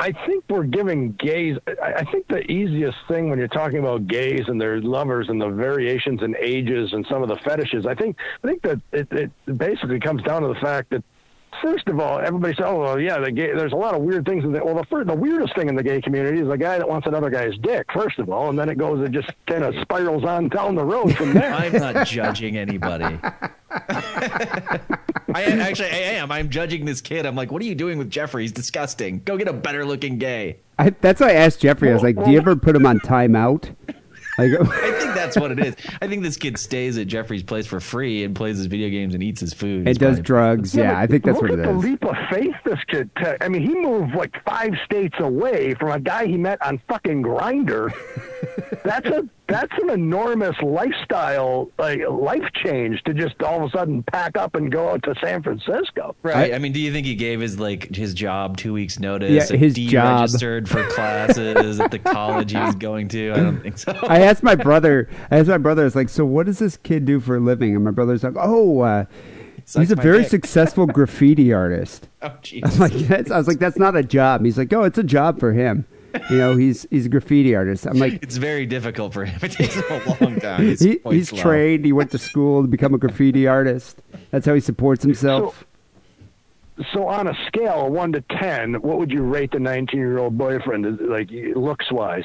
I think we're giving gays. I I think the easiest thing when you're talking about gays and their lovers and the variations in ages and some of the fetishes, I think I think that it, it basically comes down to the fact that first of all, everybody says, "Oh, well, yeah, the gay." There's a lot of weird things in the. Well, the first, the weirdest thing in the gay community is a guy that wants another guy's dick. First of all, and then it goes, it just kind of spirals on down the road from there. I'm not judging anybody. I am, actually I am. I'm judging this kid. I'm like, what are you doing with Jeffrey? He's disgusting. Go get a better looking gay. I, that's why I asked Jeffrey. I was like, "Do you ever put him on timeout?" Like, I think that's what it is. I think this kid stays at Jeffrey's place for free and plays his video games and eats his food. and He's does drugs. Yeah, but I think that's look what it at the leap of faith this kid took. I mean, he moved like five states away from a guy he met on fucking Grindr. that's a that's an enormous lifestyle, like life change to just all of a sudden pack up and go out to San Francisco. Right. I, mean, do you think he gave his like his job two weeks notice? Yeah, and his job. Deregistered for classes at the college he was going to. I don't think so. I asked my brother. I asked my brother. I was like, "So what does this kid do for a living?" And my brother's like, "Oh, uh, he's a very dick." successful graffiti artist." oh, I'm jeez. like, that's, I was like, "That's not a job." He's like, "Oh, it's a job for him." You know, he's he's a graffiti artist. I'm like, It's very difficult for him. It takes him a long time. He's, he, he's trained. He went to school to become a graffiti artist. That's how he supports himself. So on a scale of one to ten, what would you rate the 19 year old boyfriend, like looks wise?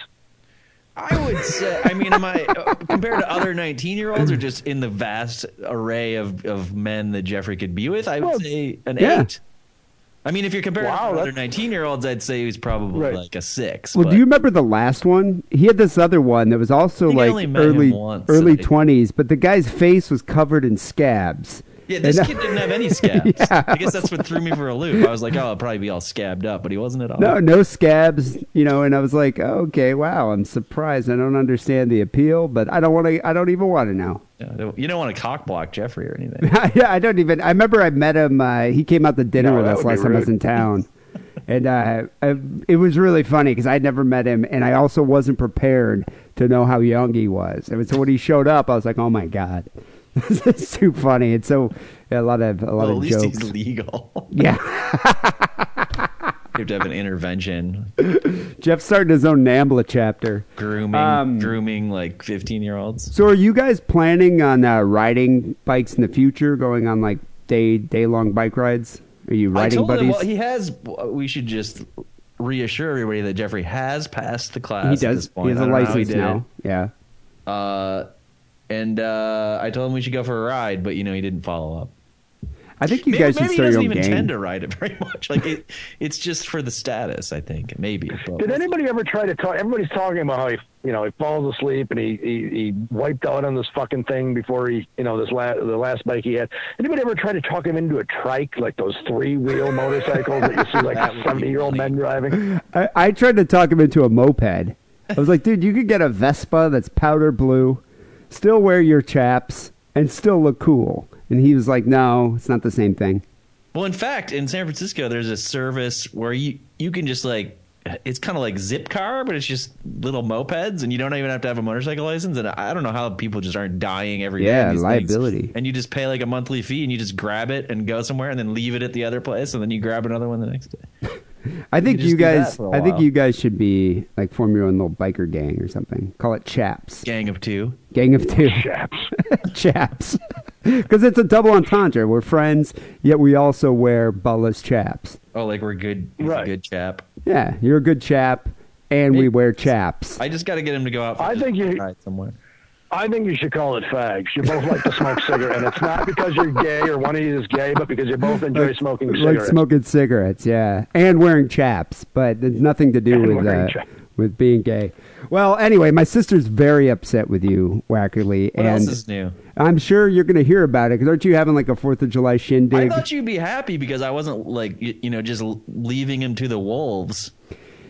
I would say, I mean, am I uh, compared to other 19 year olds or just in the vast array of, of men that Jeffrey could be with? I would Well, say an yeah. eight. I mean, if you're comparing Wow, to other 19 year olds, I'd say he's probably Right. like a six. Well, but do you remember the last one? He had this other one that was also like only met him early once, early I think. twenties, but the guy's face was covered in scabs. Yeah, this And- kid didn't have any scabs. Yeah. I guess that's what threw me for a loop. I was like, oh, I'll probably be all scabbed up, but he wasn't at all. No, no scabs, you know, and I was like, okay, wow, I'm surprised. I don't understand the appeal, but I don't want to. I don't even want to know. Yeah, you don't want to cock block Jeffrey or anything. yeah, I don't even. I remember I met him. Uh, he came out to dinner No, with us last time I was in town, and uh, I, it was really funny because I'd never met him, and I also wasn't prepared to know how young he was. And so when he showed up, I was like, oh my god, is too funny. It's so a lot of a lot Well, at least jokes. he's legal. Yeah, you have to have an intervention, Jeff's starting his own Nambla chapter. grooming, Um, grooming like 15 year olds. So, are you guys planning on uh, riding bikes in the future? Going on like day day long bike rides? Are you I riding told buddies? him, well, he has. We should just reassure everybody that Jeffrey has passed the class. he At this does. point. He has a don't know how he license now. Yeah. Uh, and uh, I told him we should go for a ride, but you know he didn't follow up. I think you maybe guys should maybe he start doesn't your own even gang. tend to ride it very much. Like it, it's just for the status. I think maybe. But Did anybody ever try to talk? Everybody's talking about how he, you know, he falls asleep and he, he, he wiped out on this fucking thing before he, you know, this last the last bike he had. Anybody ever try to talk him into a trike, like those three wheel motorcycles that you see like That would be seventy year old men driving? I, I tried to talk him into a moped. I was like, dude, you could get a Vespa that's powder blue, still wear your chaps, and still look cool. And he was like, no, it's not the same thing. Well, in fact, in San Francisco, there's a service where you you can just like it's kind of like zip car, but it's just little mopeds, and you don't even have to have a motorcycle license. And I don't know how people just aren't dying every day. Yeah, these things. liability. And you just pay like a monthly fee, and you just grab it and go somewhere, and then leave it at the other place, and then you grab another one the next day. I think could just you guys, for a I think you guys should be like form your own little biker gang or something. Call it Chaps, Gang of two. gang of two, Chaps. Chaps, because it's a double entendre. We're friends, yet we also wear buttless chaps. Oh, like we're good. He's a Right. good chap. Yeah, you're a good chap, and we wear chaps. I just got to get him to go out. For I think you- a ride somewhere. I think you should call it fags. You both like to smoke cigarettes, and it's not because you're gay or one of you is gay, but because you both enjoy smoking cigarettes. like smoking cigarettes, yeah, and wearing chaps, but it's nothing to do And with wearing uh, chaps. with being gay. Well, anyway, my sister's very upset with you, Wackerle, What and else is new? I'm sure you're going to hear about it because aren't you having like a Fourth of July shindig? I shindig? thought you'd be happy because I wasn't like you, you know just leaving him to the wolves.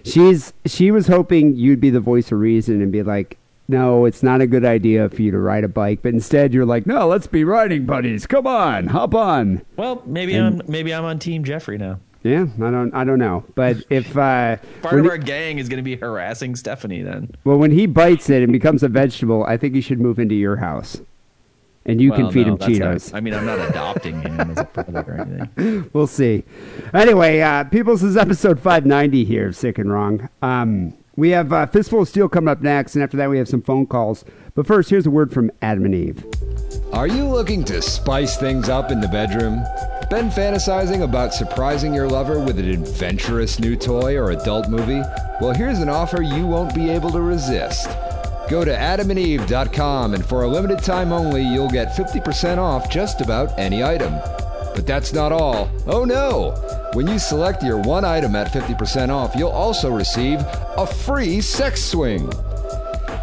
She's she was hoping you'd be the voice of reason and be like, "No, it's not a good idea for you to ride a bike," but instead you're like, "No, let's be riding buddies. Come on, hop on." Well, maybe And- I'm maybe I'm on Team Jeffrey now. Yeah, I don't I don't know, but if uh, Part of he- our gang is going to be harassing Stephanie. Then well, when he bites it and becomes a vegetable, I think he should move into your house, and you can feed no, him that's not- Cheetos. I mean, I'm not adopting him as a brother or anything. We'll see. Anyway, uh, Peoples is episode 590 here Sick and Wrong. Um, we have uh, Fistful of Steel coming up next, and after that, we have some phone calls. But first, here's a word from Adam and Eve. Are you looking to spice things up in the bedroom? Been fantasizing about surprising your lover with an adventurous new toy or adult movie? Well, here's an offer you won't be able to resist. Go to adamandeve.com and for a limited time only, you'll get 50% off just about any item. But that's not all. Oh no! When you select your one item at 50% off, you'll also receive a free sex swing.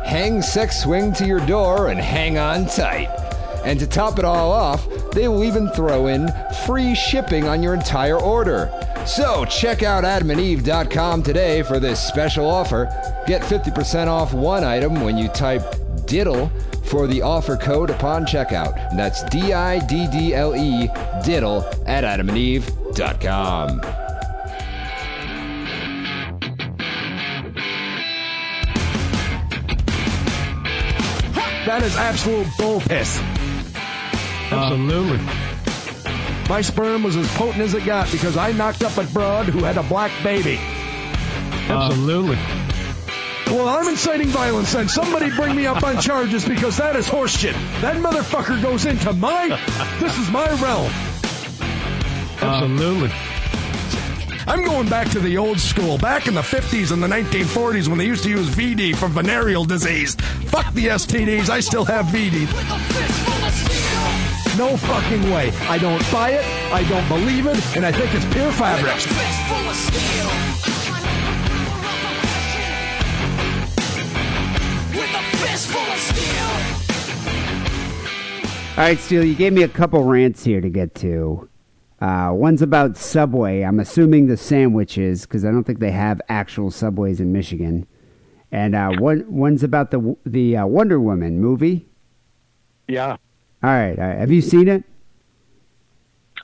Hang Sex Swing to your door and hang on tight. And to top it all off, they will even throw in free shipping on your entire order. So check out adamandeve.com today for this special offer. Get 50% off one item when you type diddle for the offer code upon checkout. And that's D I D D L E diddle at adamandeve.com. That is absolute bull piss. Absolutely. my sperm was as potent as it got because I knocked up a broad who had a black baby. Absolutely. Well, I'm inciting violence, and somebody bring me up on charges because that is horseshit. That motherfucker goes into my. This is my realm. Um, Absolutely. I'm going back to the old school, back in the 50s and the 1940s when they used to use VD for venereal disease. Fuck the STDs, I still have VD. No fucking way. I don't buy it, I don't believe it, and I think it's pure fabrics. All right, Steele, you gave me a couple rants here to get to. Uh, one's about Subway. I'm assuming the sandwiches because I don't think they have actual Subways in Michigan. And uh, one one's about the the uh, Wonder Woman movie. Yeah. All right, all right, have you seen it?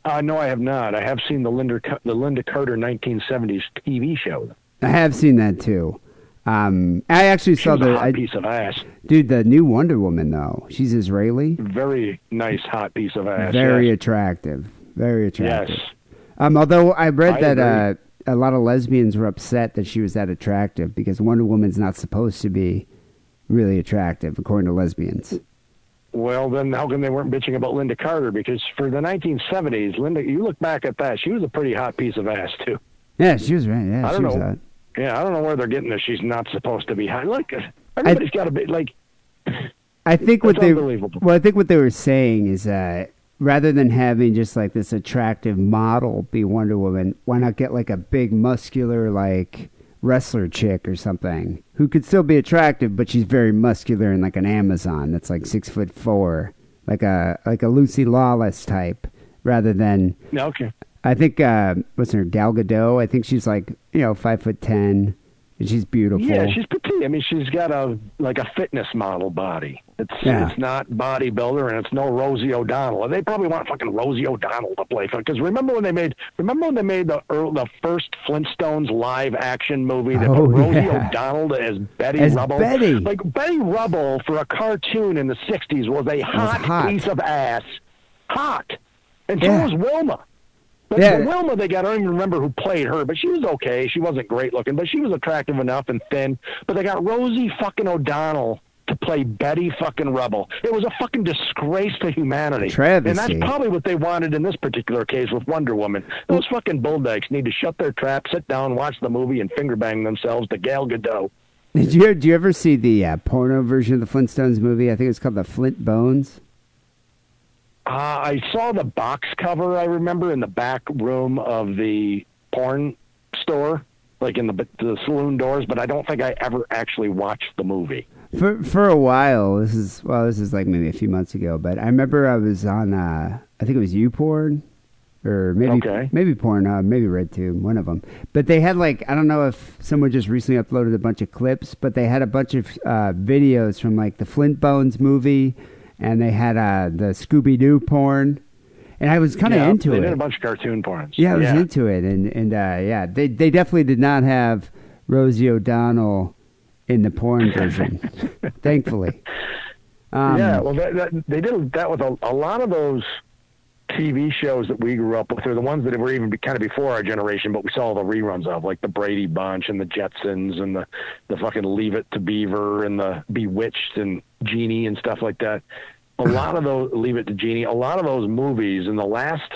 Uh, no, I have not. I have seen the Linda the Lynda Carter 1970s TV show. I have seen that too. Um, I actually She saw the hot I, piece of ass. dude the new Wonder Woman though. She's Israeli, Very nice hot piece of ass. very yes. attractive, very attractive. Yes. Um, although I read I that uh, a lot of lesbians were upset that she was that attractive because Wonder Woman's not supposed to be really attractive, according to lesbians. Well, then how come they weren't bitching about Lynda Carter? Because for the 1970s, Linda, you look back at that, she was a pretty hot piece of ass too. Yeah, she was right. Yeah, I don't know. hot. Yeah, I don't know where they're getting this. She's not supposed to be high. Like uh, everybody's got to be like. I think what they well, I think what they were saying is that rather than having just like this attractive model be Wonder Woman, why not get like a big muscular like wrestler chick or something who could still be attractive, but she's very muscular and like an Amazon that's like six foot four, like a like a Lucy Lawless type, rather than okay. I think uh, what's her Gal Gadot. I think she's like you know five foot ten, and she's beautiful. Yeah, she's petite. I mean, she's got a like a fitness model body. It's Yeah. it's not bodybuilder, and it's no Rosie O'Donnell. And They probably want fucking Rosie O'Donnell to play for. Because remember when they made remember when they made the earl the first Flintstones live action movie that Oh, put Rosie yeah. O'Donnell as Betty As Rubble. Betty. Like Betty Rubble for a cartoon in the '60s was a hot, hot. piece of ass, hot, and so Yeah. was Wilma. But Yeah. Wilma they got, I don't even remember who played her, but she was okay. She wasn't great looking, but she was attractive enough and thin. But they got Rosie fucking O'Donnell to play Betty fucking Rubble. It was a fucking disgrace to humanity. Travesty. And that's probably what they wanted in this particular case with Wonder Woman. Those fucking bulldykes need to shut their trap, sit down, watch the movie, and finger bang themselves to Gal Gadot. Did you do you ever see the uh, porno version of the Flintstones movie? I think it's called the Flint Bones. Uh, I saw the box cover. I remember in the back room of the porn store, like in the the saloon doors. But I don't think I ever actually watched the movie. For for a while, this is well, this is like maybe a few months ago, but I remember I was on uh I think it was YouPorn or maybe Okay. maybe Pornhub, maybe RedTube, one of them. But they had like I don't know if someone just recently uploaded a bunch of clips, but they had a bunch of uh, videos from like the Flint Bones movie, and they had uh the Scooby Doo porn, and I was kind of Yeah, into they it. did a bunch of cartoon porns. Yeah, I was into it, and and uh, yeah, they they definitely did not have Rosie O'Donnell in the porn version, thankfully. Um, yeah, well, that, that, they did that with a, a lot of those TV shows that we grew up with, or the ones that were even be, kind of before our generation, but we saw the reruns of, like the Brady Bunch and the Jetsons and the the fucking Leave It to Beaver and the Bewitched and Genie and stuff like that. A hmm. lot of those Leave It to Genie, a lot of those movies in the last.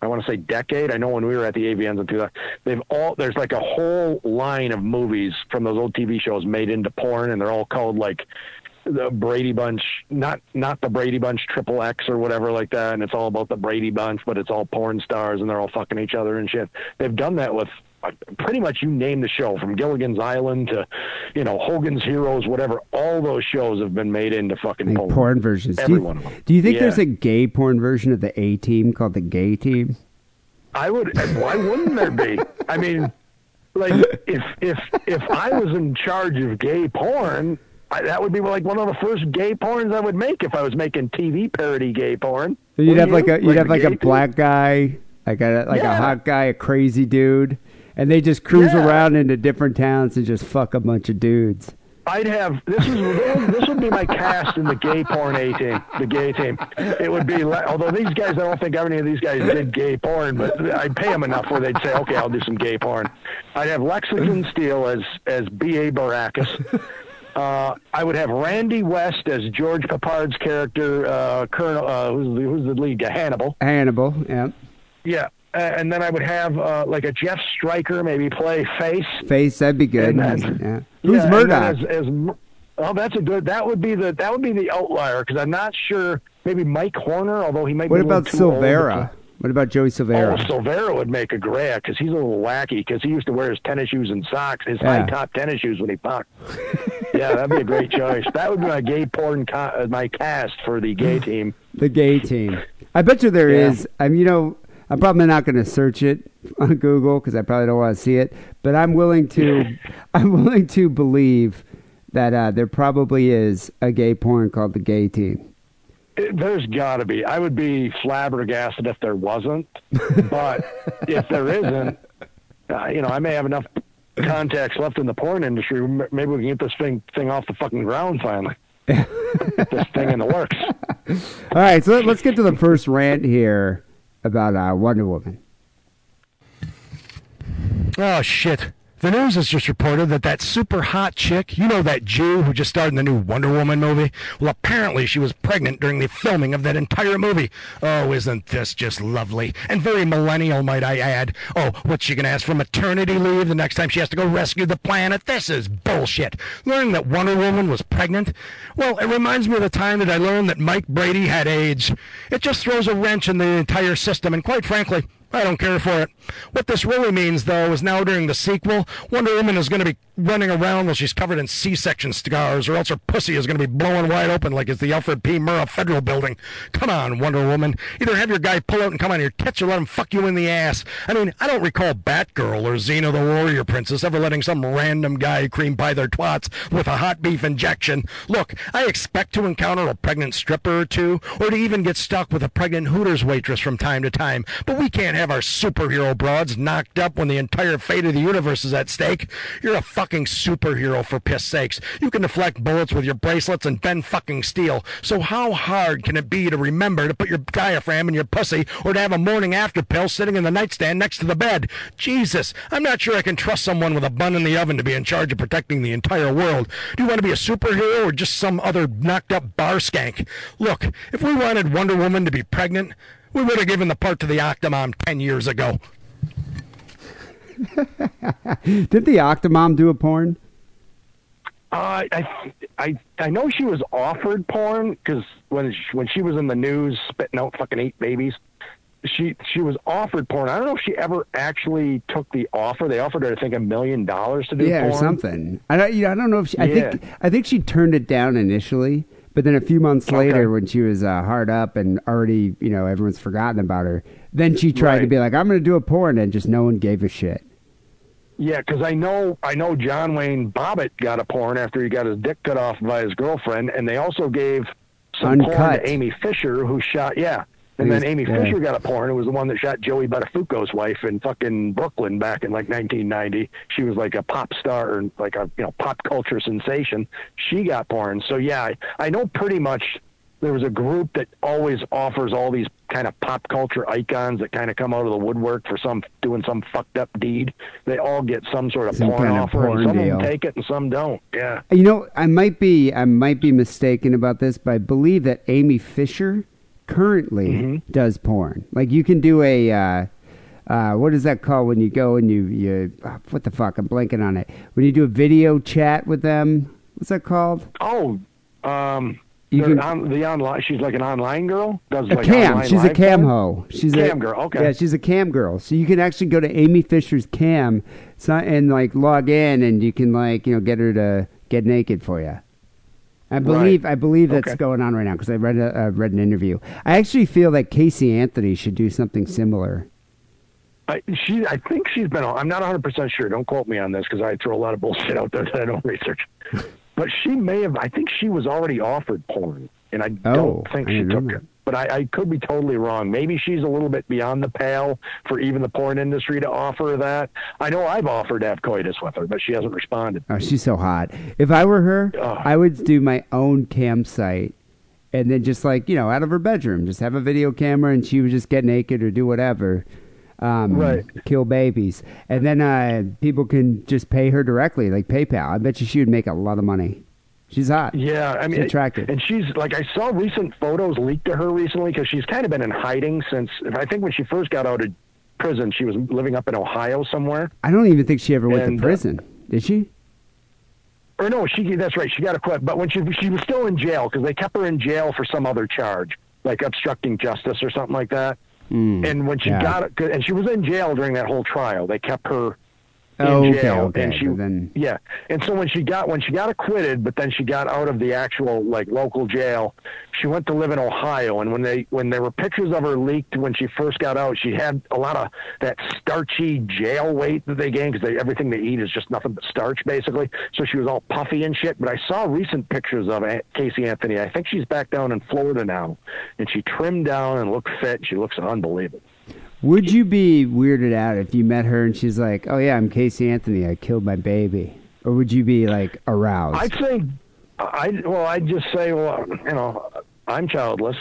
I want to say decade. I know when we were at the AVNs in 2000, they've all there's like a whole line of movies from those old TV shows made into porn, and they're all called like the Brady Bunch, not not the Brady Bunch Triple X or whatever like that, and it's all about the Brady Bunch, but it's all porn stars and they're all fucking each other and shit. They've done that with uh, pretty much you name the show, from Gilligan's Island to, you know, Hogan's Heroes, whatever. All those shows have been made into fucking like porn. porn versions. Do you, one of them. do you think Yeah. there's a gay porn version of the A Team called the Gay Team? I would. Why wouldn't there be? I mean, like if if if I was in charge of gay porn, I, that would be like one of the first gay porns I would make if I was making TV parody gay porn. You'd Wouldn't have like a you'd have like a black guy, like a like a hot guy, a crazy dude, and they just cruise Yeah. around into different towns and just fuck a bunch of dudes. I'd have this is this would be my cast in the gay porn A team, the gay team. It would be although these guys, I don't think any of these guys did gay porn, but I'd pay them enough where they'd say, okay, I'll do some gay porn. I'd have Lexington Steele as as B. A. Baracus. Uh, I would have Randy West as George Peppard's character, uh, Colonel, uh, who's the, who's the lead guy, Hannibal. Hannibal, yeah. Yeah. and then I would have uh, like a Jeff Stryker maybe play face. Face, that'd be good. Then- yeah. Who's Yeah, Murdock? As, as, oh, that's a good. That would be the that would be the outlier because I'm not sure. Maybe Mike Horner, although he might. What be about too old, Silvera? What about Joey Silvera? Oh, Silvera? Would make a great because he's a little wacky because he used to wear his tennis shoes and socks, his Yeah. high top tennis shoes when he pucked. yeah, that'd be a great choice. That would be my gay porn, co- uh, my cast for the gay team. The gay team. I bet you there Yeah. is. I'm, you know, I'm probably not going to search it on Google because I probably don't want to see it. But I'm willing to. I'm willing to believe that uh, there probably is a gay porn called the Gay Team. It- There's got to be. I would be flabbergasted if there wasn't, but if there isn't, uh, you know, I may have enough contacts left in the porn industry. Maybe we can get this thing thing off the fucking ground finally. This thing in the works. All right, so let, let's get to the first rant here about uh, Wonder Woman. Oh, shit. The news has just reported that that super hot chick, you know that Jew who just starred in the new Wonder Woman movie? Well, apparently she was pregnant during the filming of that entire movie. Oh, isn't this just lovely? And very millennial, might I add. Oh, what's she going to ask for maternity leave the next time she has to go rescue the planet? This is bullshit. Learning that Wonder Woman was pregnant? Well, it reminds me of the time that I learned that Mike Brady had AIDS. It just throws a wrench in the entire system, and quite frankly, I don't care for it. What this really means, though, is now during the sequel, Wonder Woman is going to be running around while she's covered in C-section scars, or else her pussy is going to be blowing wide open like it's the Alfred P. Murrah Federal Building. Come on, Wonder Woman. Either have your guy pull out and come on your tits, or let him fuck you in the ass. I mean, I don't recall Batgirl or Xena the Warrior Princess ever letting some random guy cream pie their twats with a hot beef injection. Look, I expect to encounter a pregnant stripper or two, or to even get stuck with a pregnant Hooters waitress from time to time, but we can't have our superhero broads knocked up when the entire fate of the universe is at stake. You're a fucking superhero for piss sakes. You can deflect bullets with your bracelets and bend fucking steel. So how hard can it be to remember to put your diaphragm in your pussy or to have a morning after pill sitting in the nightstand next to the bed? Jesus, I'm not sure I can trust someone with a bun in the oven to be in charge of protecting the entire world. Do you want to be a superhero or just some other knocked up bar skank? Look, if we wanted Wonder Woman to be pregnant, we would have given the part to the Octomom 10 years ago. Did the Octomom do a porn? Uh, I, I, I know she was offered porn because when she, when she was in the news spitting out fucking eight babies, she she was offered porn. I don't know if she ever actually took the offer. They offered her, I think, a million dollars to do yeah, porn. or something. I don't. You know, I don't know if she, I Yeah. think I think she turned it down initially, but then a few months later, Okay. when she was uh, hard up and already, you know, everyone's forgotten about her, then she tried to be like, "I'm going to do a porn," and just no one gave a shit. Yeah, because I know I know John Wayne Bobbitt got a porn after he got his dick cut off by his girlfriend, and they also gave some porn to Amy Fisher, who shot yeah. And then Amy. Fisher got a porn. It was the one that shot Joey Buttafuoco's wife in fucking Brooklyn back in like 1990. She was like a pop star and like a you know pop culture sensation. She got porn. So yeah, I, I know pretty much. There was a group that always offers all these kind of pop culture icons that kind of come out of the woodwork for some doing some fucked up deed. They all get some sort of Some porn kind of offer, porn and some of them take it and some don't. Yeah. You know, I might be I might be mistaken about this, but I believe that Amy Fisher currently Mm-hmm. does porn. Like you can do a uh, uh, what is that called when you go and you you ah, what the fuck? I'm blanking on it. When you do a video chat with them, what's that called? Oh, um, You can- on the online. She's like an online girl. Does A like cam. She's a cam hoe. She's Cam a girl, okay. Yeah, she's a cam girl. So you can actually go to Amy Fisher's cam and like log in, and you can like you know get her to get naked for you. I believe I believe that's Okay. going on right now because I read a, uh, read an interview. I actually feel that Casey Anthony should do something similar. I, she, I think she's been. I'm not 100 percent sure. Don't quote me on this because I throw a lot of bullshit out there that I don't research. But she may have. I think she was already offered porn, and I Oh, don't think I she took it. But I, I could be totally wrong. Maybe she's a little bit beyond the pale for even the porn industry to offer that. I know I've offered to have coitus with her, but she hasn't responded. Oh, she's so hot. If I were her. I would do my own campsite and then just like, you know, out of her bedroom, just have a video camera and she would just get naked or do whatever. Um, Right. Kill babies. And then uh, people can just pay her directly, like PayPal. I bet you she would make a lot of money. She's hot. Yeah, I mean, She's attractive. and she's like I saw recent photos leaked to her recently because she's kind of been in hiding since I think when she first got out of prison. She was living up in Ohio somewhere. I don't even think she ever went And, to uh, prison. Did she? Or no, she that's right. She got acquitted, but when she she was still in jail because they kept her in jail for some other charge, like obstructing justice or something like that. Mm. And when she yeah. got and she was in jail during that whole trial, they kept her Oh, okay, jail, okay, and she then- yeah. And so when she got when she got acquitted, but then she got out of the actual like local jail, she went to live in Ohio. And when they when there were pictures of her leaked when she first got out, she had a lot of that starchy jail weight that they gain because everything they eat is just nothing but starch basically. So she was all puffy and shit. But I saw recent pictures of Casey Anthony. I think she's back down in Florida now, and she trimmed down and looked fit. She looks unbelievable. Would you be weirded out if you met her and she's like, "Oh yeah, I'm Casey Anthony. I killed my baby," or would you be like aroused? I'd say, I well, I'd just say, well, you know, I'm childless.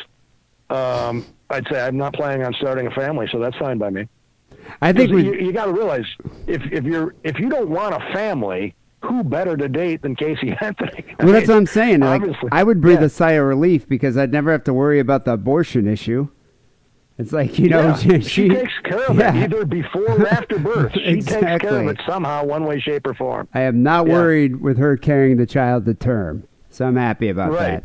Um, I'd say I'm not planning on starting a family, so that's fine by me. I think we. you, you got to realize if if you're if you don't want a family, who better to date than Casey Anthony? I Well, that's what I'm saying. Like, obviously. I would breathe Yeah. a sigh of relief because I'd never have to worry about the abortion issue. It's like you know, Yeah, she, she, takes care of yeah. it either before or after birth. She takes care of it somehow, one way, shape, or form. I am not Yeah. worried with her carrying the child to term, so I'm happy about Right.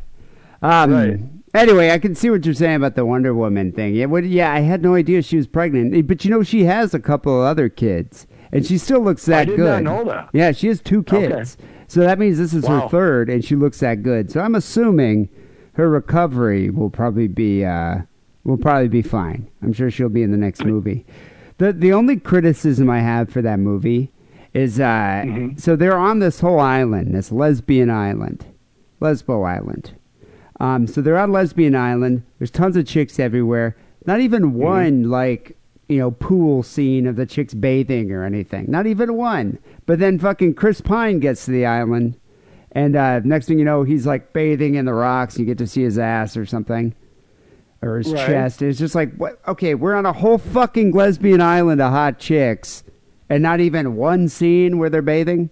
that. Um, Right. Anyway, I can see what you're saying about the Wonder Woman thing. Yeah, what, yeah, I had no idea she was pregnant, Eh, but you know she has a couple of other kids, and she still looks that did good. not know that. Yeah, she has two kids, so that means this is her third, and she looks that good. So I'm assuming her recovery will probably be uh, will probably be fine. I'm sure she'll be in the next movie. The the only criticism I have for that movie is uh, Mm-hmm. so they're on this whole island, this lesbian island, Lesbo Island. Um, so they're on Lesbian Island. There's tons of chicks everywhere. Not even one like you know pool scene of the chicks bathing or anything. Not even one. But then fucking Chris Pine gets to the island, and uh, next thing you know, he's like bathing in the rocks. You get to see his ass or something, or his Right. chest. It's just like what? Okay, we're on a whole fucking lesbian island of hot chicks, and not even one scene where they're bathing.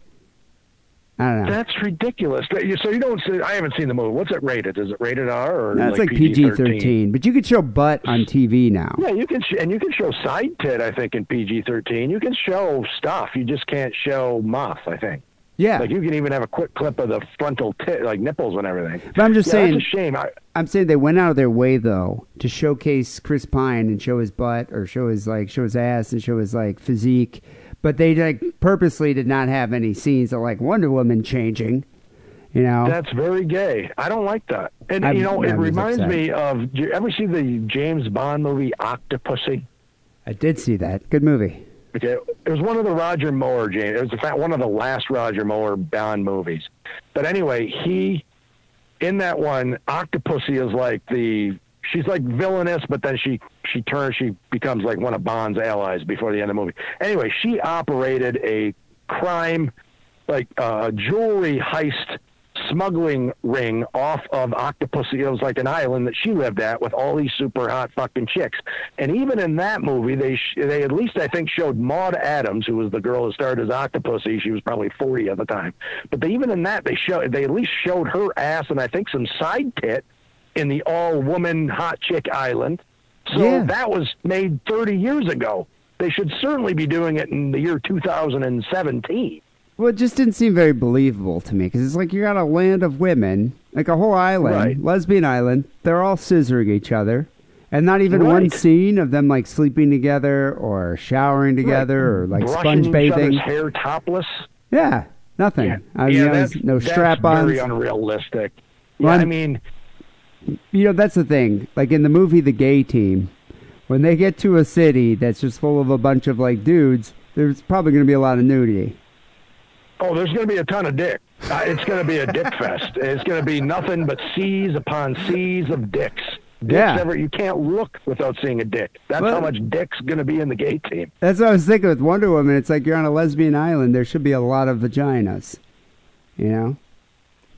I don't know. That's ridiculous. So you don't see. I haven't seen the movie. What's it rated? Is it rated R or That's like PG thirteen, but you could show butt on TV now. Yeah, you can, sh- and you can show side tit. I think in PG thirteen, you can show stuff. You just can't show muff. I think. Yeah, Like you can even have a quick clip of the frontal tit, like nipples and everything. But I'm just Yeah, saying- that's a shame. I, I'm saying they went out of their way though to showcase Chris Pine and show his butt or show his like show his ass and show his like physique, but they like purposely did not have any scenes of like Wonder Woman changing. You know, That's very gay. I don't like that. And I'm- you know, it I'm just reminds upset. me of. Do you ever see the James Bond movie Octopussy? I did see that. Good movie. Okay, it was one of the Roger Moore James. It was fact one of the last Roger Moore Bond movies. But anyway, he in that one, Octopussy is like the. She's like villainous, but then she she turns. She becomes like one of Bond's allies before the end of the movie. Anyway, she operated a crime, like uh, jewelry heist smuggling ring off of Octopussy. It was like an island that she lived at with all these super hot fucking chicks. And even in that movie, they sh- they at least I think showed Maud Adams, who was the girl who starred as Octopussy. She was probably forty at the time. But they, even in that, they showed they at least showed her ass and I think some side tit in the all woman hot chick island. So Yeah. that was made thirty years ago. They should certainly be doing it in the year 2017. Well, it just didn't seem very believable to me because it's like you got a land of women, like a whole island, Right. lesbian island. They're all scissoring each other, and not even one scene of them like sleeping together or showering together or like Brushing sponge bathing. hair topless. Yeah, nothing. Yeah, I mean, yeah, that's, no strap-ons. Very unrealistic. Well, I I'm- mean, You know, that's the thing. Like in the movie The Gay Team, when they get to a city that's just full of a bunch of like dudes, there's probably going to be a lot of nudity. Oh, there's going to be a ton of dick. Uh, it's going to be a dick fest. It's going to be nothing but seas upon seas of dicks. Dicks Yeah. ever, you can't look without seeing a dick. That's Well- how much dick's going to be in the gay team. That's what I was thinking with Wonder Woman. It's like you're on a lesbian island. There should be a lot of vaginas, you know.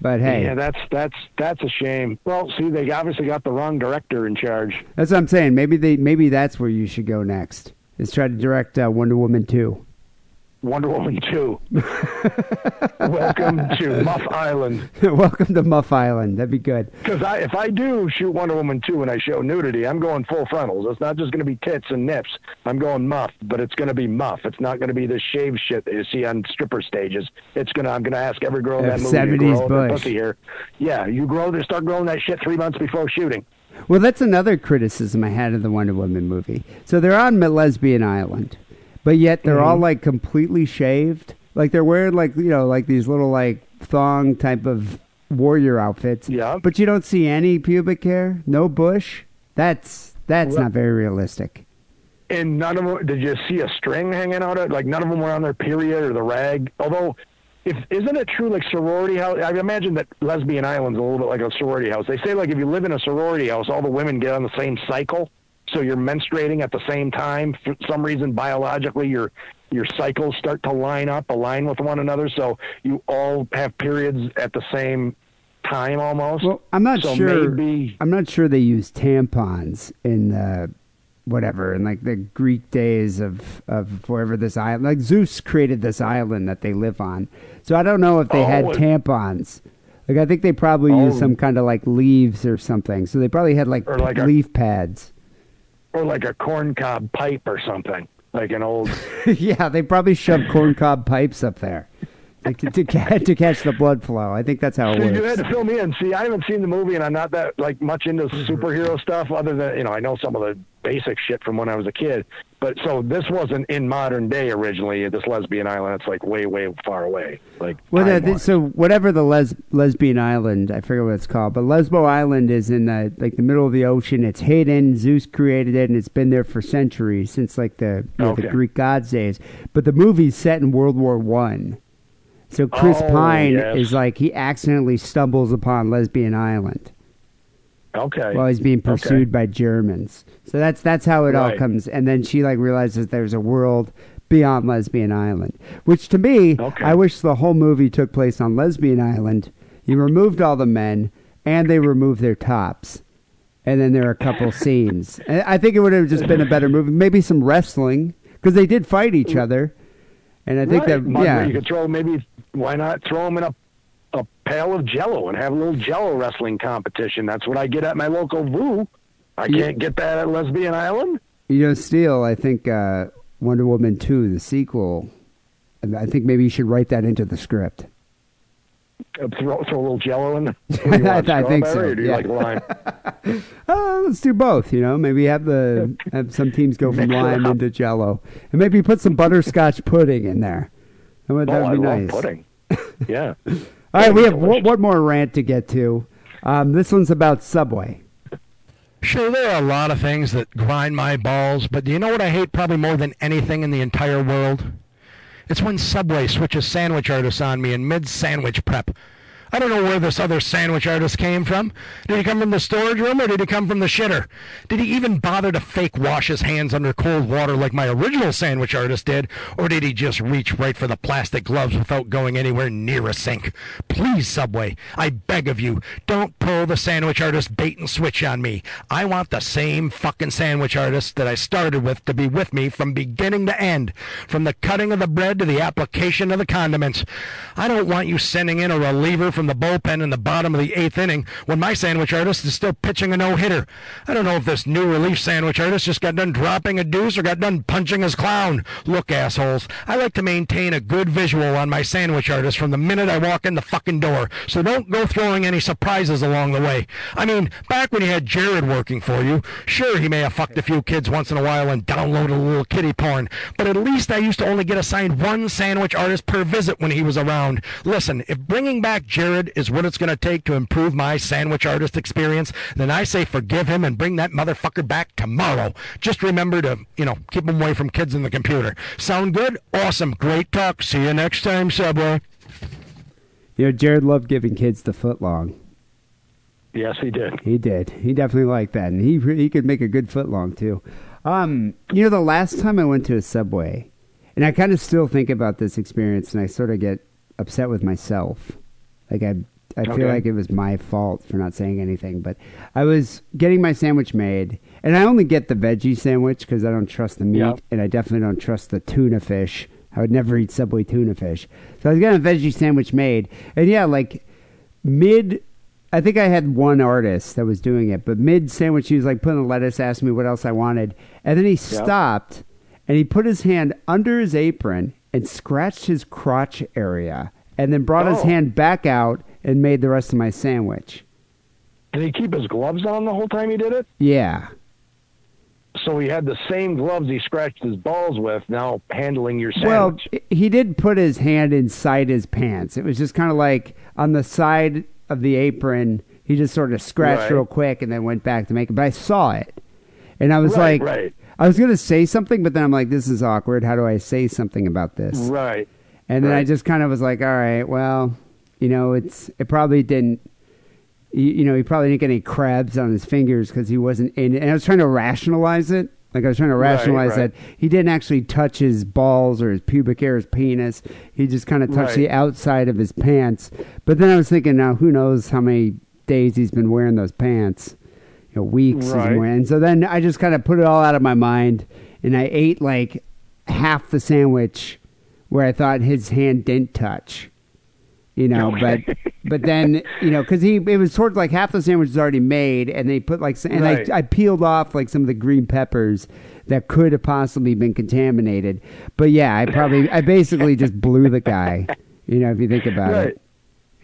But hey, Yeah, that's that's that's a shame. Well, see, they obviously got the wrong director in charge. that's what I'm saying. Maybe they, maybe that's where you should go next. Is try to direct uh, Wonder Woman two. Wonder Woman 2. Welcome to Muff Island. Welcome to Muff Island. That'd be good. Because I, if I do shoot Wonder Woman 2 and I show nudity, I'm going full frontals. It's not just going to be tits and nips. I'm going muff, but it's going to be muff. It's not going to be the shave shit that you see on stripper stages. It's gonna. I'm going to ask every girl in that movie to 70s grow their pussy here. Yeah, you grow. They start growing that shit three months before shooting. Well, that's another criticism I had of the Wonder Woman movie. So they're on lesbian island, but yet they're all Mm-hmm. like completely shaved. Like they're wearing like you know like these little like thong type of warrior outfits. Yeah. But you don't see any pubic hair, no bush. That's that's Well- not very realistic. And none of them. Did you see a string hanging out? Of, it? like none of them were on their period or the rag. Although, if isn't it true? Like sorority house. I imagine that lesbian island's a little bit like a sorority house. They say like if you live in a sorority house, all the women get on the same cycle, so you're menstruating at the same time. For some reason, biologically, your your cycles start to line up, align with one another, so you all have periods at the same time almost. Well, I'm not so sure. Maybe I'm not sure they use tampons in the whatever in like the Greek days of of wherever this island. Like Zeus created this island that they live on, so I don't know if they had Oh, it- tampons. Like I think they probably used Oh. some kind of like leaves or something. So they probably had like, like a- leaf pads. Or like a corncob pipe or something, like an old. yeah, they probably shoved corncob pipes up there to, to, to catch the blood flow. I think that's how it See, works. you had to fill me in. See, I haven't seen the movie, and I'm not that like much into superhero stuff. Other than you know, I know some of the basic shit from when I was a kid. But so this wasn't in modern day originally. This lesbian island, it's like way, way far away. Like Well, so whatever the les- lesbian island, I forget what it's called, but Lesbo Island is in the like the middle of the ocean. It's hidden. Zeus created it, and it's been there for centuries since like the you know, the Greek gods days. But the movie's set in World War One, so Chris Oh, Pine yes. is like he accidentally stumbles upon Lesbian Island okay. while he's being Okay. pursued by Germans. So that's that's how it all comes. And then she like realizes there's a world beyond Lesbian Island, which to me, Okay. I wish the whole movie took place on Lesbian Island. You removed all the men, and they removed their tops. And then there are a couple scenes. And I think it would have just been a better movie. Maybe some wrestling because they did fight each other. And I think right. that yeah, You could throw maybe. Why not throw them in a a pail of Jello and have a little Jello wrestling competition? That's what I get at my local Voo. I can't get that at Lesbian Island. You know, Steele, I think uh, Wonder Woman 2, the sequel, I think maybe you should write that into the script. Uh, Throw, throw a little Jello in. there. I- I think so, Or do you yeah. like lime? Oh, let's do both, you know. Maybe have the have some teams go from lime into jello. And maybe put some butterscotch pudding in there. That would, oh, that I would be love nice. pudding. Yeah. All right, we have one, one more rant to get to. Um, this one's about Subway. Sure, there are a lot of things that grind my balls, but do you know what I hate probably more than anything in the entire world? It's when Subway switches sandwich artists on me in mid sandwich prep. I don't know where this other sandwich artist came from. Did he come from the storage room or did he come from the shitter? Did he even bother to fake wash his hands under cold water like my original sandwich artist did? Or did he just reach right for the plastic gloves without going anywhere near a sink? Please, Subway, I beg of you, don't pull the sandwich artist bait and switch on me. I want the same fucking sandwich artist that I started with to be with me from beginning to end, from the cutting of the bread to the application of the condiments. I don't want you sending in a reliever from the bullpen in the bottom of the eighth inning when my sandwich artist is still pitching a no-hitter. I don't know if this new relief sandwich artist just got done dropping a deuce or got done punching his clown. Look, assholes, I like to maintain a good visual on my sandwich artist from the minute I walk in the fucking door, so don't go throwing any surprises along the way. I mean, back when you had Jared working for you, sure, he may have fucked a few kids once in a while and downloaded a little kitty porn, but at least I used to only get assigned one sandwich artist per visit when he was around. Listen, if bringing back Jared is what it's going to take to improve my sandwich artist experience, then I say forgive him and bring that motherfucker back tomorrow. Just remember to, you know, keep him away from kids and the computer. Sound good? Awesome. Great talk. See you next time, Subway. You know, Jared loved giving kids the footlong. Yes, he did. He did. He definitely liked that, and he he could make a good footlong too. Um, you know, the last time I went to a Subway, and I kind of still think about this experience, and I sort of get upset with myself. Like I, I feel Okay. like it was my fault for not saying anything. But I was getting my sandwich made, and I only get the veggie sandwich because I don't trust the meat, Yeah. and I definitely don't trust the tuna fish I would never eat Subway tuna fish. So I was getting a veggie sandwich made, and yeah, like mid. I think I had one artist that was doing it, but mid sandwich, he was like putting the lettuce, asked me what else I wanted, and then he stopped and he put his hand under his apron and scratched his crotch area, and then brought his Oh. hand back out and made the rest of my sandwich. Did he keep his gloves on the whole time he did it? Yeah. So he had the same gloves he scratched his balls with. Now handling your sandwich. Well, he did put his hand inside his pants. It was just kind of like on the side of the apron. He just sort of scratched Right. real quick and then went back to make it. But I saw it, and I was Right, like, right. I was gonna say something, but then I'm like, this is awkward. How do I say something about this? right. And then I just kind of was like, all right, well, you know, it's it probably didn't. You, you know, he probably didn't get any crabs on his fingers because he wasn't in. And I was trying to rationalize it. Like I was trying to rationalize right. that he didn't actually touch his balls or his pubic hair, his penis. He just kind of touched Right. the outside of his pants. But then I was thinking, now who knows how many days he's been wearing those pants? You know, weeks he's Right. been wearing. And so then I just kind of put it all out of my mind, and I ate like half the sandwich where I thought his hand didn't touch. You know, Okay. but but then you know because he it was sort of like half the sandwich was already made, and they put like and Right. I I peeled off like some of the green peppers that could have possibly been contaminated. But yeah, I probably I basically just blew the guy. You know, if you think about Right. it.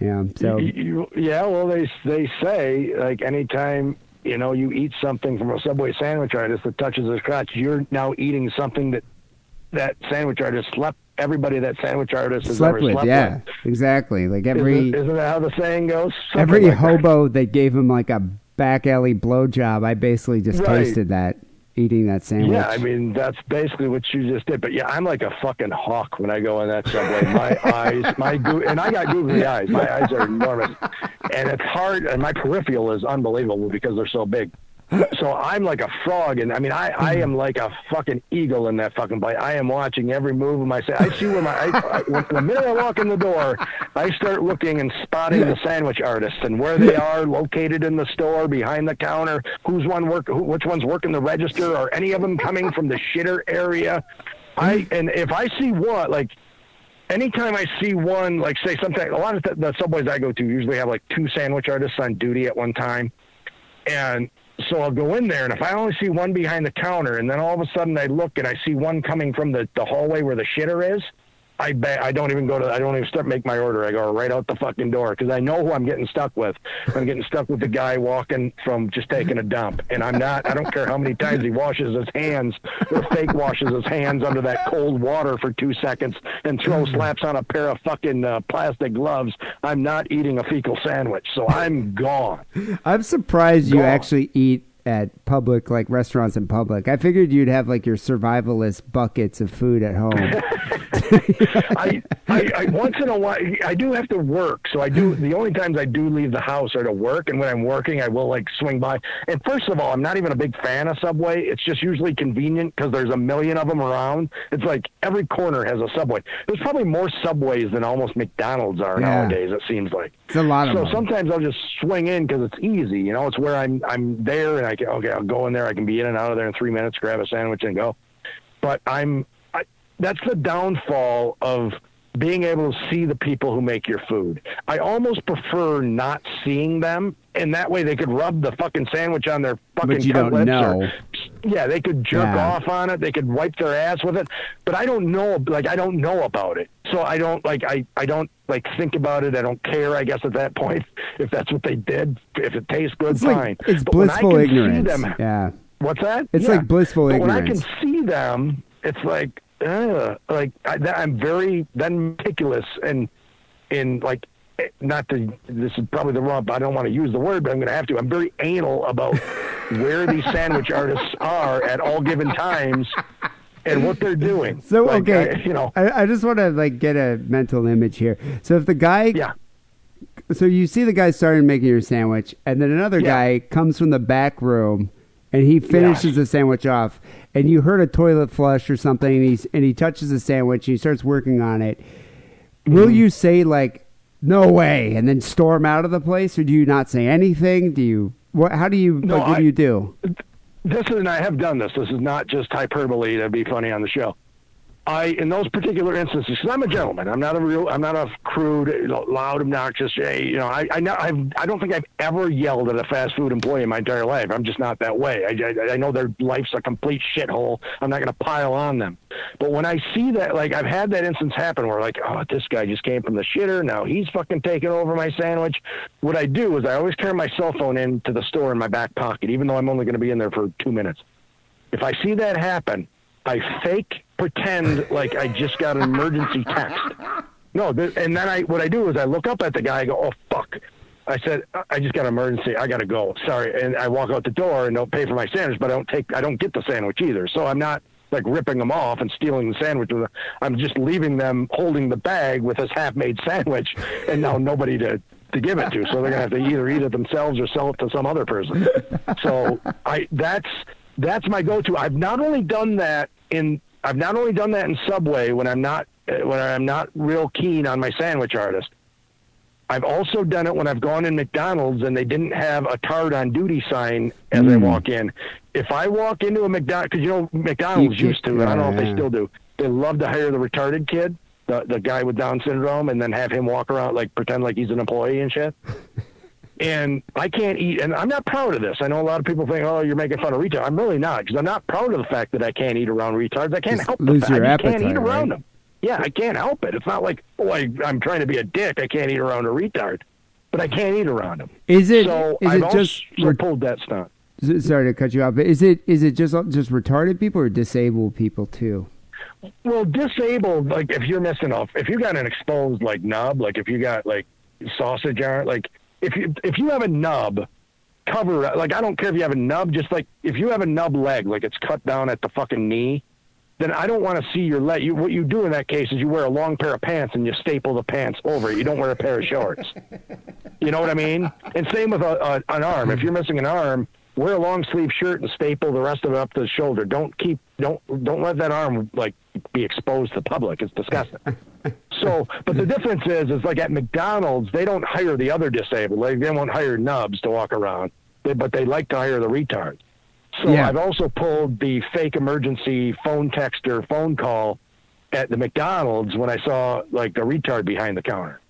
Yeah. So You- you- yeah, well, they they say like anytime you know you eat something from a Subway sandwich artist that touches his crotch, you're now eating something that that sandwich artist slept. Everybody that sandwich artist has slept ever with, slept yeah, with. exactly. Like every isn't, isn't that how the saying goes? Something every like hobo that. gave him like a back alley blowjob, I basically just Right. tasted that eating that sandwich. Yeah, I mean that's basically what you just did. But yeah, I'm like a fucking hawk when I go in that subway. My eyes, my goo, and I got googly eyes. My eyes are enormous, and it's hard. And my peripheral is unbelievable because they're so big. So I'm like a frog, and I mean I, I am like a fucking eagle in that fucking place. I am watching every move of my. I see where my. I, I, the minute I walk in the door, I start looking and spotting the sandwich artists and where they are located in the store, behind the counter, who's one work, who, which one's working the register, or any of them coming from the shitter area. I and if I see one like. Anytime I see one, like say something, a lot of the, the subways I go to usually have like two sandwich artists on duty at one time, and so I'll go in there, and if I only see one behind the counter, and then all of a sudden I look and I see one coming from the, the hallway where the shitter is, I ba- I don't even go to I don't even start make my order. I go right out the fucking door because I know who I'm getting stuck with. I'm getting stuck with the guy walking from just taking a dump, and I'm not. I don't care how many times he washes his hands or fake washes his hands under that cold water for two seconds and throws slaps on a pair of fucking uh, plastic gloves. I'm not eating a fecal sandwich, so I'm gone. I'm surprised you actually eat at public, like restaurants in public. I figured you'd have like your survivalist buckets of food at home. I, I, I once in a while I do have to work, so I do. Hmm. The only times I do leave the house are to work, and when I'm working, I will like swing by. And first of all, I'm not even a big fan of Subway. It's just usually convenient because there's a million of them around. It's like every corner has a Subway. There's probably more Subways than almost McDonald's are Yeah. nowadays. It seems like. It's a lot of So sometimes I'll just swing in because it's easy. You know, it's where I'm I'm there, and I can okay, I'll go in there. I can be in and out of there in three minutes, grab a sandwich, and go. But I'm that's the downfall of being able to see the people who make your food. I almost prefer not seeing them, and that way they could rub the fucking sandwich on their fucking But you don't cutlets know. Or, yeah, they could jerk Yeah. off on it. They could wipe their ass with it. But I don't know. Like I don't know about it, so I don't like. I I don't like think about it. I don't care. I guess at that point, if that's what they did, if it tastes good, It's fine. like it's But when I blissful can see ignorance. them- Yeah. What's that? It's like blissful but ignorance. When I can see them, it's like, uh, like I, I'm very then meticulous and in like. Not to. This is probably the wrong. But I don't want to use the word, but I'm going to have to. I'm very anal about where these sandwich artists are at all given times and what they're doing. So Like, okay, I- you know. I, I just want to like get a mental image here. So if the guy, Yeah. so you see the guy starting making your sandwich, and then another Yeah. guy comes from the back room, and he finishes the sandwich off, and you heard a toilet flush or something, and he's and he touches the sandwich, and he starts working on it. Will Mm-hmm. you say like, "No way," and then storm out of the place, or do you not say anything? Do you? What? How do you? No, like, what I- do you do? This is, and I have done this. This is not just hyperbole to be funny on the show. I in those particular instances, because I'm a gentleman, I'm not a real, I'm not a crude, loud, obnoxious. You know, I I, know, I've, I don't think I've ever yelled at a fast food employee in my entire life. I'm just not that way. I, I, I know their life's a complete shithole. I'm not going to pile on them. But when I see that, like I've had that instance happen where like, oh, this guy just came from the shitter. Now he's fucking taking over my sandwich. What I do is I always carry my cell phone into the store in my back pocket, even though I'm only going to be in there for two minutes. If I see that happen, I fake pretend like I just got an emergency text. No, th- and then I what I do is I look up at the guy. I go, oh fuck. I said, I just got an emergency. I got to go. Sorry, and I walk out the door and don't pay for my sandwich, but I don't take. I don't get the sandwich either. So I'm not like ripping them off and stealing the sandwich. I'm just leaving them holding the bag with this half-made sandwich, and now nobody to to give it to. So they're gonna have to either eat it themselves or sell it to some other person. So I that's that's my go-to. I've not only done that in I've not only done that in Subway when I'm not when I'm not real keen on my sandwich artist. I've also done it when I've gone in McDonald's and they didn't have a tard on duty sign as mm. I walk in. If I walk into a McDonald's, because you know McDonald's you used to, and I don't know if they still do. They love to hire the retarded kid, the the guy with Down syndrome, and then have him walk around like pretend like he's an employee and shit. And I can't eat. And I'm not proud of this. I know a lot of people think, "Oh, you're making fun of retards." I'm really not because I'm not proud of the fact that I can't eat around retards. I can't Just help lose the your I appetite, can't eat around right? them. Yeah, I can't help it. It's not like oh, I, I'm trying to be a dick. I can't eat around a retard, but I can't eat around them. Is it? So is I've it just? re- pulled that stunt. sorry to cut you off, but is it? Is it just just retarded people or disabled people too? Well, disabled, like if you're missing off, if you got an exposed like nub, like if you got like sausage arm, like if you if you have a nub, cover like I don't care if you have a nub, just like if you have a nub leg, like it's cut down at the fucking knee, then I don't want to see your leg. You what you do in that case is you wear a long pair of pants and you staple the pants over it. You don't wear a pair of shorts. You know what I mean? And same with a, a, an arm. If you're missing an arm, wear a long sleeve shirt and staple the rest of it up to the shoulder. Don't keep don't don't let that arm like be exposed to the public. It's disgusting. so, but the difference is, is like at McDonald's, they don't hire the other disabled. Like they won't hire nubs to walk around, they, but they like to hire the retard. So Yeah. I've also pulled the fake emergency phone text or phone call at the McDonald's when I saw like a retard behind the counter.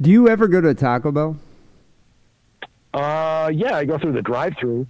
Do you ever go to Taco Bell? Uh, yeah, I go through the drive-through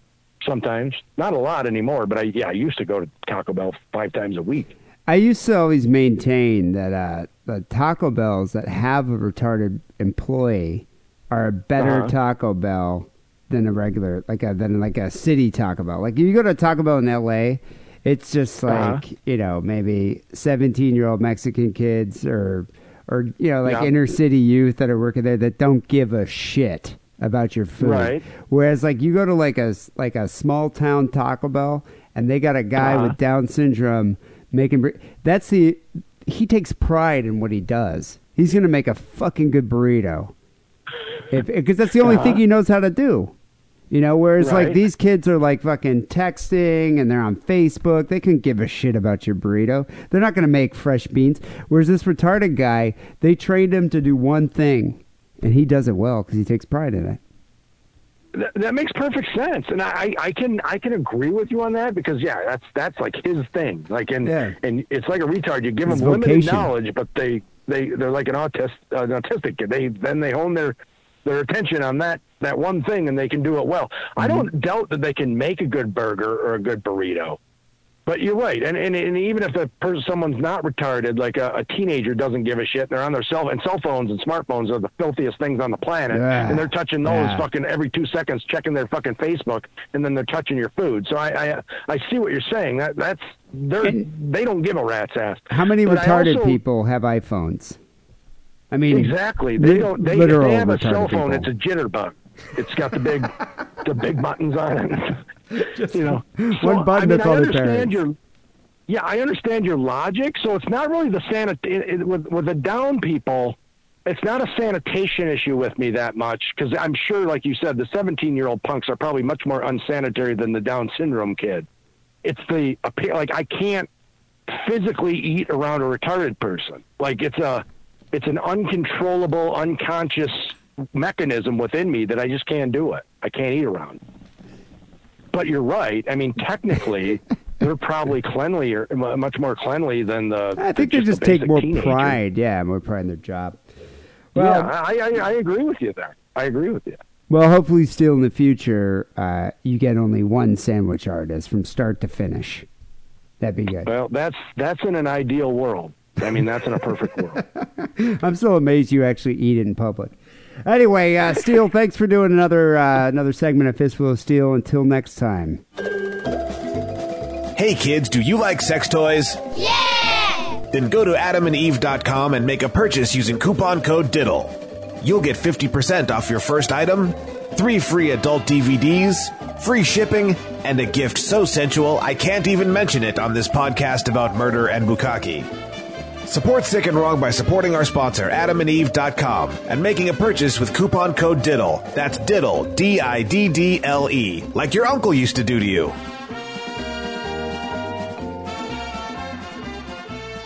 sometimes. Not a lot anymore, but I yeah, I used to go to Taco Bell five times a week. I used to always maintain that uh, the Taco Bells that have a retarded employee are a better Uh-huh. Taco Bell than a regular, like a than like a city Taco Bell. Like if you go to Taco Bell in L.A., it's just like Uh-huh. you know maybe seventeen year old Mexican kids or or you know like Yeah. inner city youth that are working there that don't give a shit about your food. Right. Whereas like you go to like a like a small town Taco Bell and they got a guy Uh-huh. with Down syndrome making that's the he takes pride in what he does. He's gonna make a fucking good burrito, if because that's the only thing Uh-huh. he knows how to do. You know, whereas like these kids are like fucking texting and they're on Facebook. They couldn't give a shit about your burrito. They're not gonna make fresh beans. Whereas this retarded guy, they trained him to do one thing, and he does it well because he takes pride in it. That, that makes perfect sense, and I, I can I can agree with you on that because yeah, that's that's like his thing. Like and Yeah. and it's like a retard. You give His them limited vocation. knowledge, but they they they're like an autist an autistic kid. They then they hone their their attention on that that one thing, and they can do it well. I Mm-hmm. don't doubt that they can make a good burger or a good burrito. But you're right, and and, and even if the person, someone's not retarded, like a, a teenager doesn't give a shit, they're on their cell and cell phones and smartphones are the filthiest things on the planet, Yeah. and they're touching those Yeah. fucking every two seconds, checking their fucking Facebook, and then they're touching your food. So I I, I see what you're saying. That that's they're And- they don't give a rat's ass. How many But retarded also- people have iPhones? I mean, Exactly. They don't. They, if they have a cell phone, people. it's a jitterbug. It's got the big, the big buttons on it. you know, one button I mean, to call I their understand parents. your. Yeah, I understand your logic. So it's not really the sanit it, it, with with the down people. It's not a sanitation issue with me that much because I'm sure, like you said, the 17 year old punks are probably much more unsanitary than the Down syndrome kid. It's the like I can't physically eat around a retarded person. Like it's a it's an uncontrollable, unconscious mechanism within me that I just can't do it. I can't eat around. But you're right. I mean, technically, they're probably cleanlier, much more cleanly than the. I think the- they just just the take more teenager. pride. Yeah, more pride in their job. yeah, Well, I, I I agree with you there. I agree with you. well, hopefully, still in the future, uh, you get only one sandwich artist from start to finish. That'd be good. Well, that's that's in an ideal world. I mean, that's in a perfect world. I'm still amazed you actually eat it in public. Anyway, uh, Steele, thanks for doing another uh, another segment of Fistful of Steel. Until next time. Hey kids, do you like sex toys? Yeah! Then go to adamandeve.com and make a purchase using coupon code DIDDLE. You'll get 50% off your first item, three free adult DVDs, free shipping, and a gift so sensual I can't even mention it on this podcast about murder and bukkake. Support Sick and Wrong by supporting our sponsor, adamandeve.com, and making a purchase with coupon code DIDDLE. That's DIDDLE, D I D D L E, like your uncle used to do to you.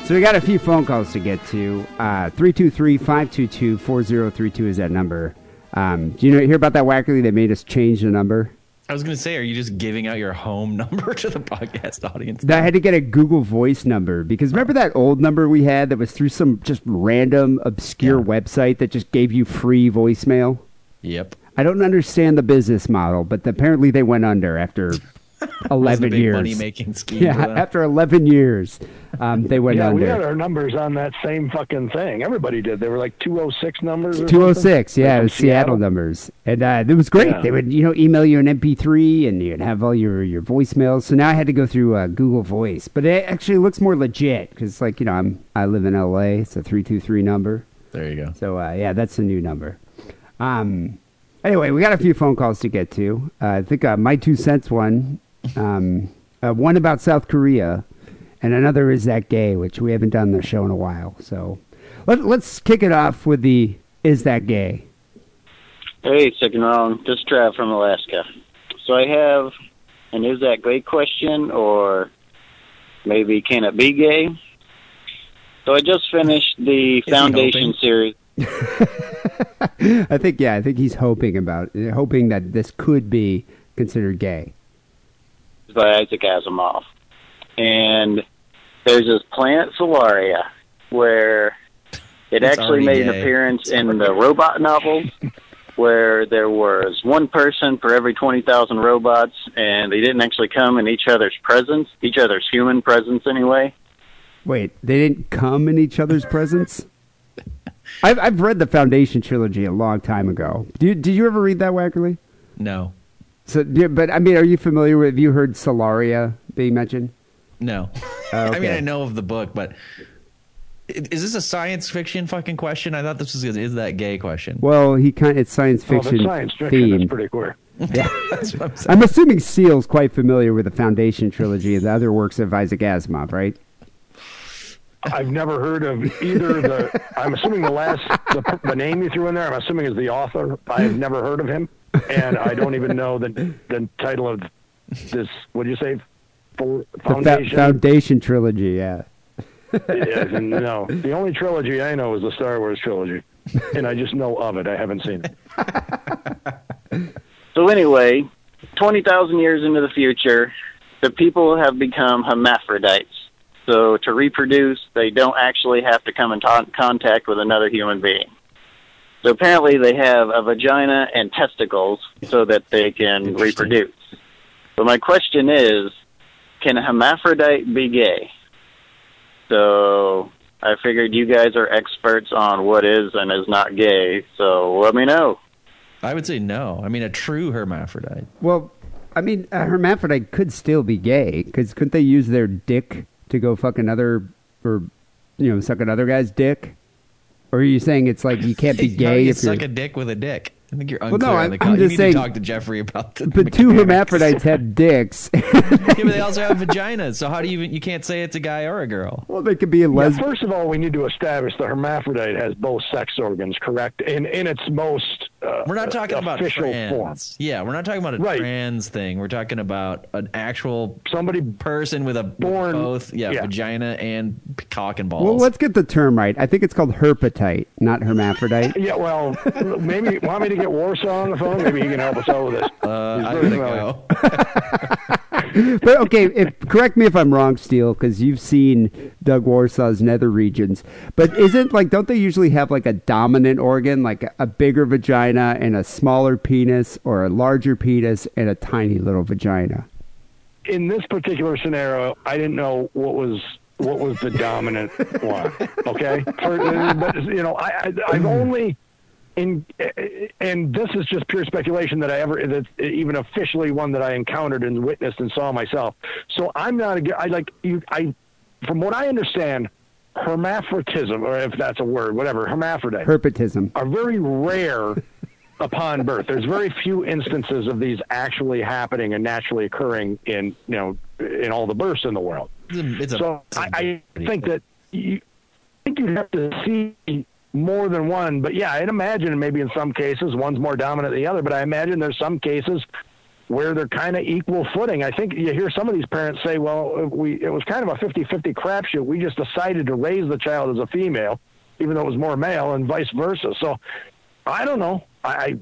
So we got a few phone calls to get to. Uh, 323-522-4032 is that number. Um, do you know hear about that Wackerle that made us change the number? I was going to say, are you just giving out your home number to the podcast audience? I had to get a Google Voice number because remember that old number we had that was through some just random obscure website that just gave you free voicemail? Yep. I don't understand the business model, but apparently they went under after Wasn't a 11 big years. money-making scheme Yeah, after 11 years, um, they went yeah, we under. had our numbers on that same fucking thing. Everybody did. They were like 206 numbers. or 206, something? yeah, Like it was from Seattle numbers, and uh, it was great. Yeah. They would, you know, email you an MP3, and you'd have all your your voicemails. So now I had to go through uh, Google Voice, but it actually looks more legit because, like, you know, I'm I live in LA. It's a three two three number. There you go. So uh, yeah, that's the new number. Um, anyway, we got a few phone calls to get to. Uh, I think uh, my two cents one, um, uh, one about South Korea, and another is that gay, which we haven't done the show in a while. So let, let's kick it off with the is that gay. Hey, second round. This is Trav from Alaska. So I have an is that gay question or maybe can it be gay? So I just finished the he Foundation series. I think yeah, I think he's hoping about hoping that this could be considered gay. By Isaac Asimov. And there's this planet Solaria where it It's actually made an gay. appearance in the robot novels where there was one person for every 20,000 robots and they didn't actually come in each other's presence, each other's human presence anyway. Wait, they didn't come in each other's presence? I've I've read the Foundation trilogy a long time ago. Did you, did you ever read that, Wackerle? No. So, yeah, but I mean, are you familiar with? Have you heard Solaria being mentioned? No. Oh, I mean. I know of the book, but is this a science fiction fucking question? I thought this was a is that gay question. Well, he kind it's science Oh, fiction the science fiction. themed. That's pretty clear. That's what I'm. I'm assuming Steele's quite familiar with the Foundation trilogy and the other works of Isaac Asimov, right? I've never heard of either the. I'm assuming the last the, the name you threw in there. I'm assuming is the author. I've never heard of him, and I don't even know the the title of this. What do you say? For The Fa- Foundation. Foundation trilogy, yeah. Yes, and no, the only trilogy I know is the Star Wars trilogy, and I just know of it. I haven't seen it. So anyway, 20,000 years into the future, the people have become hermaphrodites. So to reproduce, they don't actually have to come in to- contact with another human being. So apparently they have a vagina and testicles so that they can reproduce. But my question is, can a hermaphrodite be gay? So I figured you guys are experts on what is and is not gay, so let me know. I would say no. I mean, a true hermaphrodite. Well, I mean, a hermaphrodite could still be gay because couldn't they use their dick to go fuck another or you know suck another guy's dick? Or are you saying it's like you can't be How do gay you if you're suck a dick with a dick. I think you're no, unclear on I'm- the I'm call. You just need saying- to talk to Jeffrey about the. But two hermaphrodites have dicks. yeah, but they also have vaginas. So how do you even? You can't say it's a guy or a girl. well, they could be a Yeah, lesbian. first of all, we need to establish the hermaphrodite has both sex organs, correct? In in its most uh, We're not talking about official trans. form. Yeah, we're not talking about a Right. trans thing. We're talking about an actual Somebody person with a Born- both yeah, yeah. vagina and cock and balls. Well, let's get the term right. I think it's called herpetite, not hermaphrodite. Yeah, well, maybe want me to get Warsaw on the phone? Maybe he can help us out with this. uh, I very gotta go. but okay, if, correct me if I'm wrong, Steele, because you've seen Doug Warsaw's nether regions. But isn't like don't they usually have like a dominant organ, like a, bigger vagina and a smaller penis, or a larger penis and a tiny little vagina? In this particular scenario, I didn't know what was what was the dominant one. Okay, For, but you know, I, I I've only in and this is just pure speculation that I ever that's even officially one that I encountered and witnessed and saw myself. So I'm not a I like you I from what I understand hermaphroditism or if that's a word whatever hermaphrodite Herpetism. are very rare upon birth. There's very few instances of these actually happening and naturally occurring in you know in all the births in the world. It's a, it's a- So I, I think that you I think you'd have to see more than one. But yeah, I'd imagine maybe in some cases one's more dominant than the other. But I imagine there's some cases where they're kind of equal footing. I think you hear some of these parents say, "Well, we it was kind of a 50-50 crapshoot. We just decided to raise the child as a female, even though it was more male, and vice versa." So I don't know. I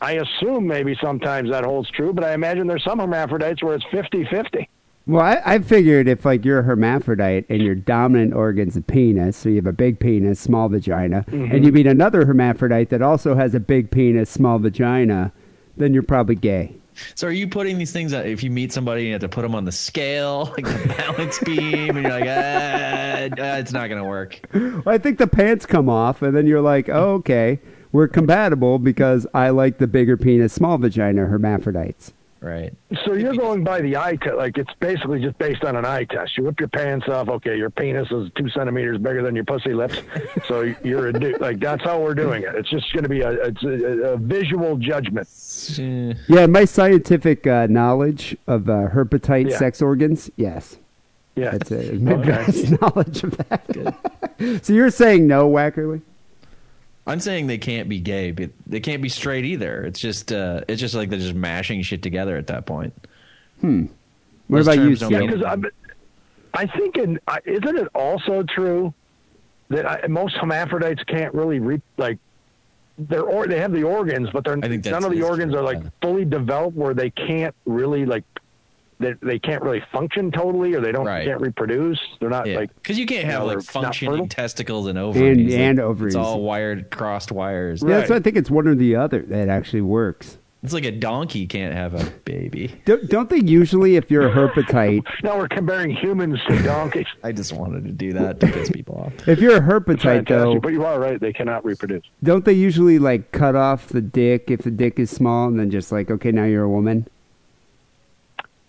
I assume maybe sometimes that holds true, but I imagine there's some hermaphrodites where it's 50-50. Well, I, I figured if like you're a hermaphrodite and your dominant organ's a penis, so you have a big penis, small vagina, and you meet another hermaphrodite that also has a big penis, small vagina, then you're probably gay. So are you putting these things out if you meet somebody you have to put them on the scale, like the balance beam, and you're like, ah, uh, it's not gonna work. Well, I think the pants come off, and then you're like, oh, okay, we're compatible because I like the bigger penis, small vagina hermaphrodites. Right. So you're going by the eye test, like it's basically just based on an eye test. You whip your pants off. Okay, your penis is two centimeters bigger than your pussy lips, so you're a dude. Like that's how we're doing it. It's just going to be a it's a, a visual judgment. Yeah, my scientific uh, knowledge of uh, herpetite Yeah. sex organs, yes. Yeah, That's it. My best knowledge of that. so you're saying no, Wackerle? I'm saying they can't be gay, but they can't be straight either. It's just uh, it's just like they're just mashing shit together at that point. Hmm. What Those about you, terms? Yeah, because I, I think, in, I- isn't it also true that I, most hermaphrodites can't really re, like they're or they have the organs, but they're I think none of the organs true, are like yeah. fully developed where they can't really like they, they can't really function totally, or they don't Right. can't reproduce. They're not Yeah, like because you can't you have know, like functioning testicles and ovaries, And- Like, and ovaries. It's all wired, crossed wires. Yeah, so I think it's one or the other that actually works. It's like a donkey can't have a baby. Don't, don't they usually, if you're a herpetite, now we're comparing humans to donkeys. I just wanted to do that to piss people off. if you're a herpetite though, but you are right; they cannot reproduce. don't they usually like cut off the dick if the dick is small and then just like, okay, now you're a woman?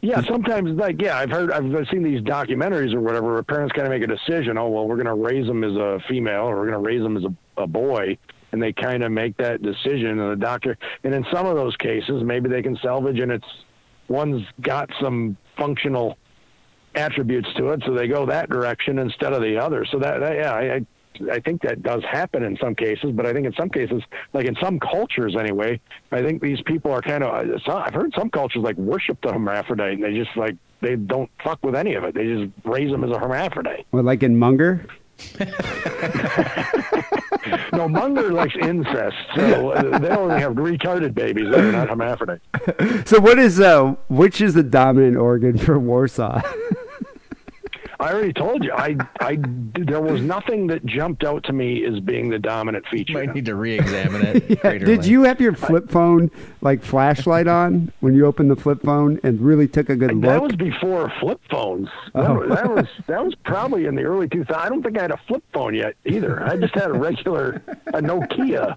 Yeah, sometimes like yeah, I've heard I've seen these documentaries or whatever where parents kind of make a decision. Oh well, we're going to raise them as a female or we're going to raise them as a, a boy, and they kind of make that decision. And the doctor, and in some of those cases, maybe they can salvage, and it's one's got some functional attributes to it, so they go that direction instead of the other. So that, that yeah, I, I I think that does happen in some cases, but I think in some cases, like in some cultures anyway, I think these people are kind of. I've heard some cultures like worship the hermaphrodite, and they just like they don't fuck with any of it. They just raise them as a hermaphrodite. Or like in Munger? No, Munger likes incest, so uh, they only have retarded babies. They're not hermaphrodites. So what is uh which is the dominant organ for Warsaw? I already told you. I, I, there was nothing that jumped out to me as being the dominant feature. Might need to re-examine it. Yeah, Did length. you have your flip phone like flashlight on when you opened the flip phone and really took a good That look? That was before flip phones. That, Oh. was, that was that was probably in the early 2000s. I don't think I had a flip phone yet either. I just had a regular a Nokia,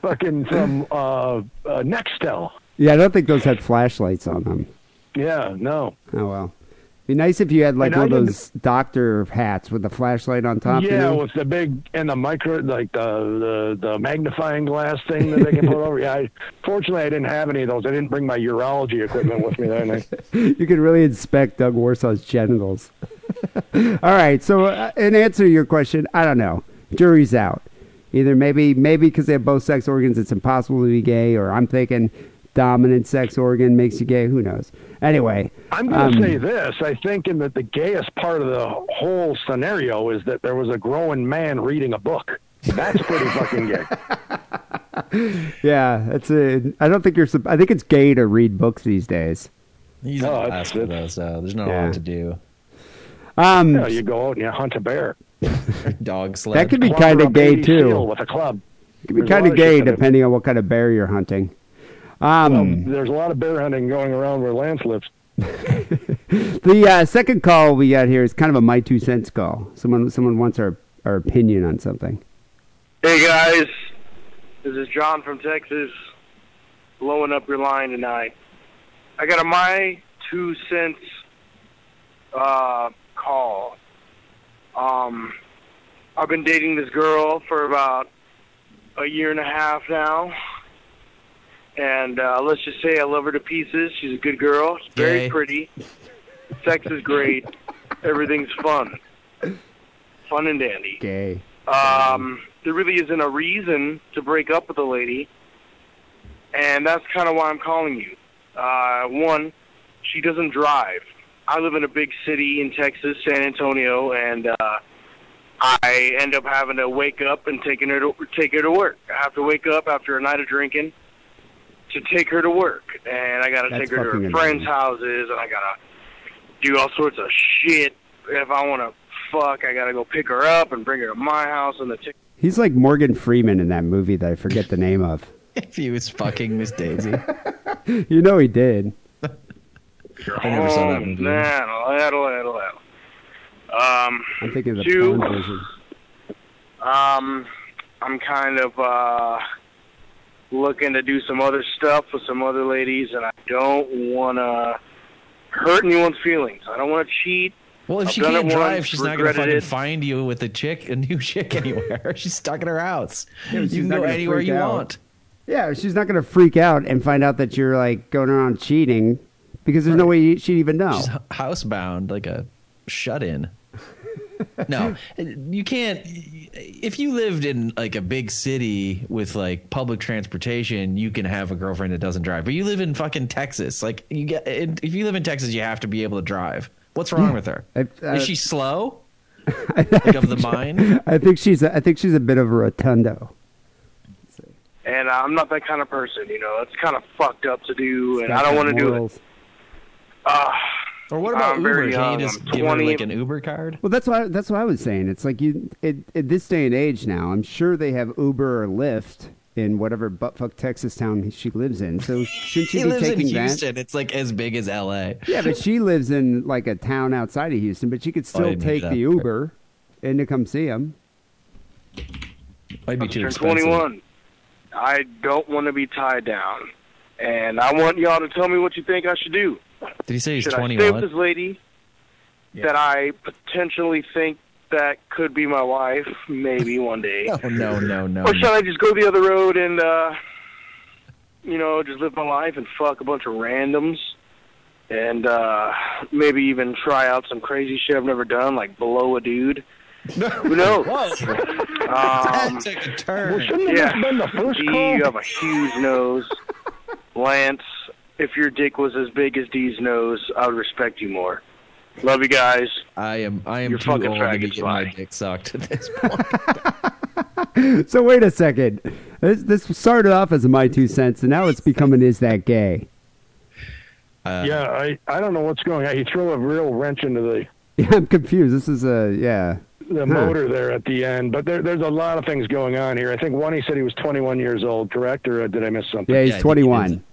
fucking from uh, uh, Nextel. Yeah, I don't think those had flashlights on them. Yeah, no. Oh well. Be nice if you had like And one of those doctor hats with the flashlight on top. you yeah, know? with the big and the micro, like the, the the magnifying glass thing that they can put over. Yeah, I, fortunately, I didn't have any of those. I didn't bring my urology equipment with me that night. you could really inspect Doug Warsaw's genitals. All right. So, uh, in answer to your question, I don't know. Jury's out. Either maybe maybe because they have both sex organs, it's impossible to be gay, or I'm thinking dominant sex organ makes you gay. Who knows? Anyway, I'm going to um, say this. I think in that the gayest part of the whole scenario is that there was a growing man reading a book. That's pretty fucking gay. Yeah, that's a. I don't think you're. I think it's gay to read books these days. He's No, an it's- Alaska though, so there's not a lot to do. Um, You, know, you go out and you hunt a bear. Dog sled. that could be kind of gay too. With a club. It could be kind of of gay that it- depending on what kind of bear you're hunting. Um, Well, there's a lot of bear hunting going around where Lance lives. The uh, second call we got here is kind of a my two cents call. Someone someone wants our, our opinion on something. Hey guys, this is John from Texas, blowing up your line tonight. I got a my two cents uh, call. Um, I've been dating this girl for about a year and a half now, and uh, let's just say I love her to pieces. She's a good girl, she's very pretty, sex is great, everything's fun, fun and dandy. Gay. Um, there really isn't a reason to break up with a lady, and that's kind of why I'm calling you. Uh, one, she doesn't drive. I live in a big city in Texas, San Antonio, and uh, I end up having to wake up and taking her to take her to work. I have to wake up after a night of drinking to take her to work, and I got to take her to fucking her friends' houses, and I got to do all sorts of shit. If I want to fuck, I got to go pick her up and bring her to my house, and the tick He's like Morgan Freeman in that movie that I forget the name of. if he was fucking Miss Daisy. You know he did. I never saw that home. movie. Nah, that'll, that'll, that'll. Um, I'm thinking of the Two. porn version. um, I'm kind of uh looking to do some other stuff with some other ladies, and I don't want to hurt anyone's feelings. I don't want to cheat. Well, if I've she can't drive, once, she's not gonna fucking it. find you with a chick, a new chick anywhere. she's stuck in her house. Yeah, you can go anywhere you out. want. Yeah, she's not going to freak out and find out that you're like going around cheating because there's no way she'd even know. She's housebound, like a shut-in. no, you can't. If you lived in like a big city with like public transportation, you can have a girlfriend that doesn't drive. But you live in fucking Texas. Like you get, if you live in Texas, you have to be able to drive. What's wrong with her? I- uh, Is she slow? like of the mind? I think she's a, I think she's a bit of a rotundo. And I'm not that kind of person, you know. It's kind of fucked up to do, and I don't want to do it. morals. Uh, Or what about I'm Uber? very Can young. you just give her like an Uber card? Well, that's what I, that's what I was saying. It's like you at, at this day and age now. I'm sure they have Uber or Lyft in whatever buttfuck Texas town she lives in. So shouldn't she He be lives in taking that? Houston. It's like as big as L.A. Yeah, but she lives in like a town outside of Houston. But she could oh, still didn't take the Uber and to come see him. Might be I'm too expensive. 21. I don't want to be tied down, and I want y'all to tell me what you think I should do. Did he say he's should I stay with 21? this lady that I potentially think that could be my wife, maybe one day, Oh no, no, no. or should no. I just go the other road and, uh, you know, just live my life and fuck a bunch of randoms? And uh, maybe even try out some crazy shit I've never done, like blow a dude. Who knows? That Um, took a turn. Shouldn't yeah. this been the first Dee, call? you have a huge nose. Lance, if your dick was as big as Dee's nose, I would respect you more. Love you guys. I am. I am You're too fucking old to be getting my dick sucked at this point. So wait a second. This, this started off as a my two cents, and now it's becoming is that gay? Uh, yeah, I, I don't know what's going on. He threw a real wrench into the Yeah, I'm confused. This is a yeah. the Huh. motor there at the end. But there, there's a lot of things going on here. I think one, he said he was 21 years old, correct? Or uh, did I miss something? Yeah, he's Yeah, I think 21.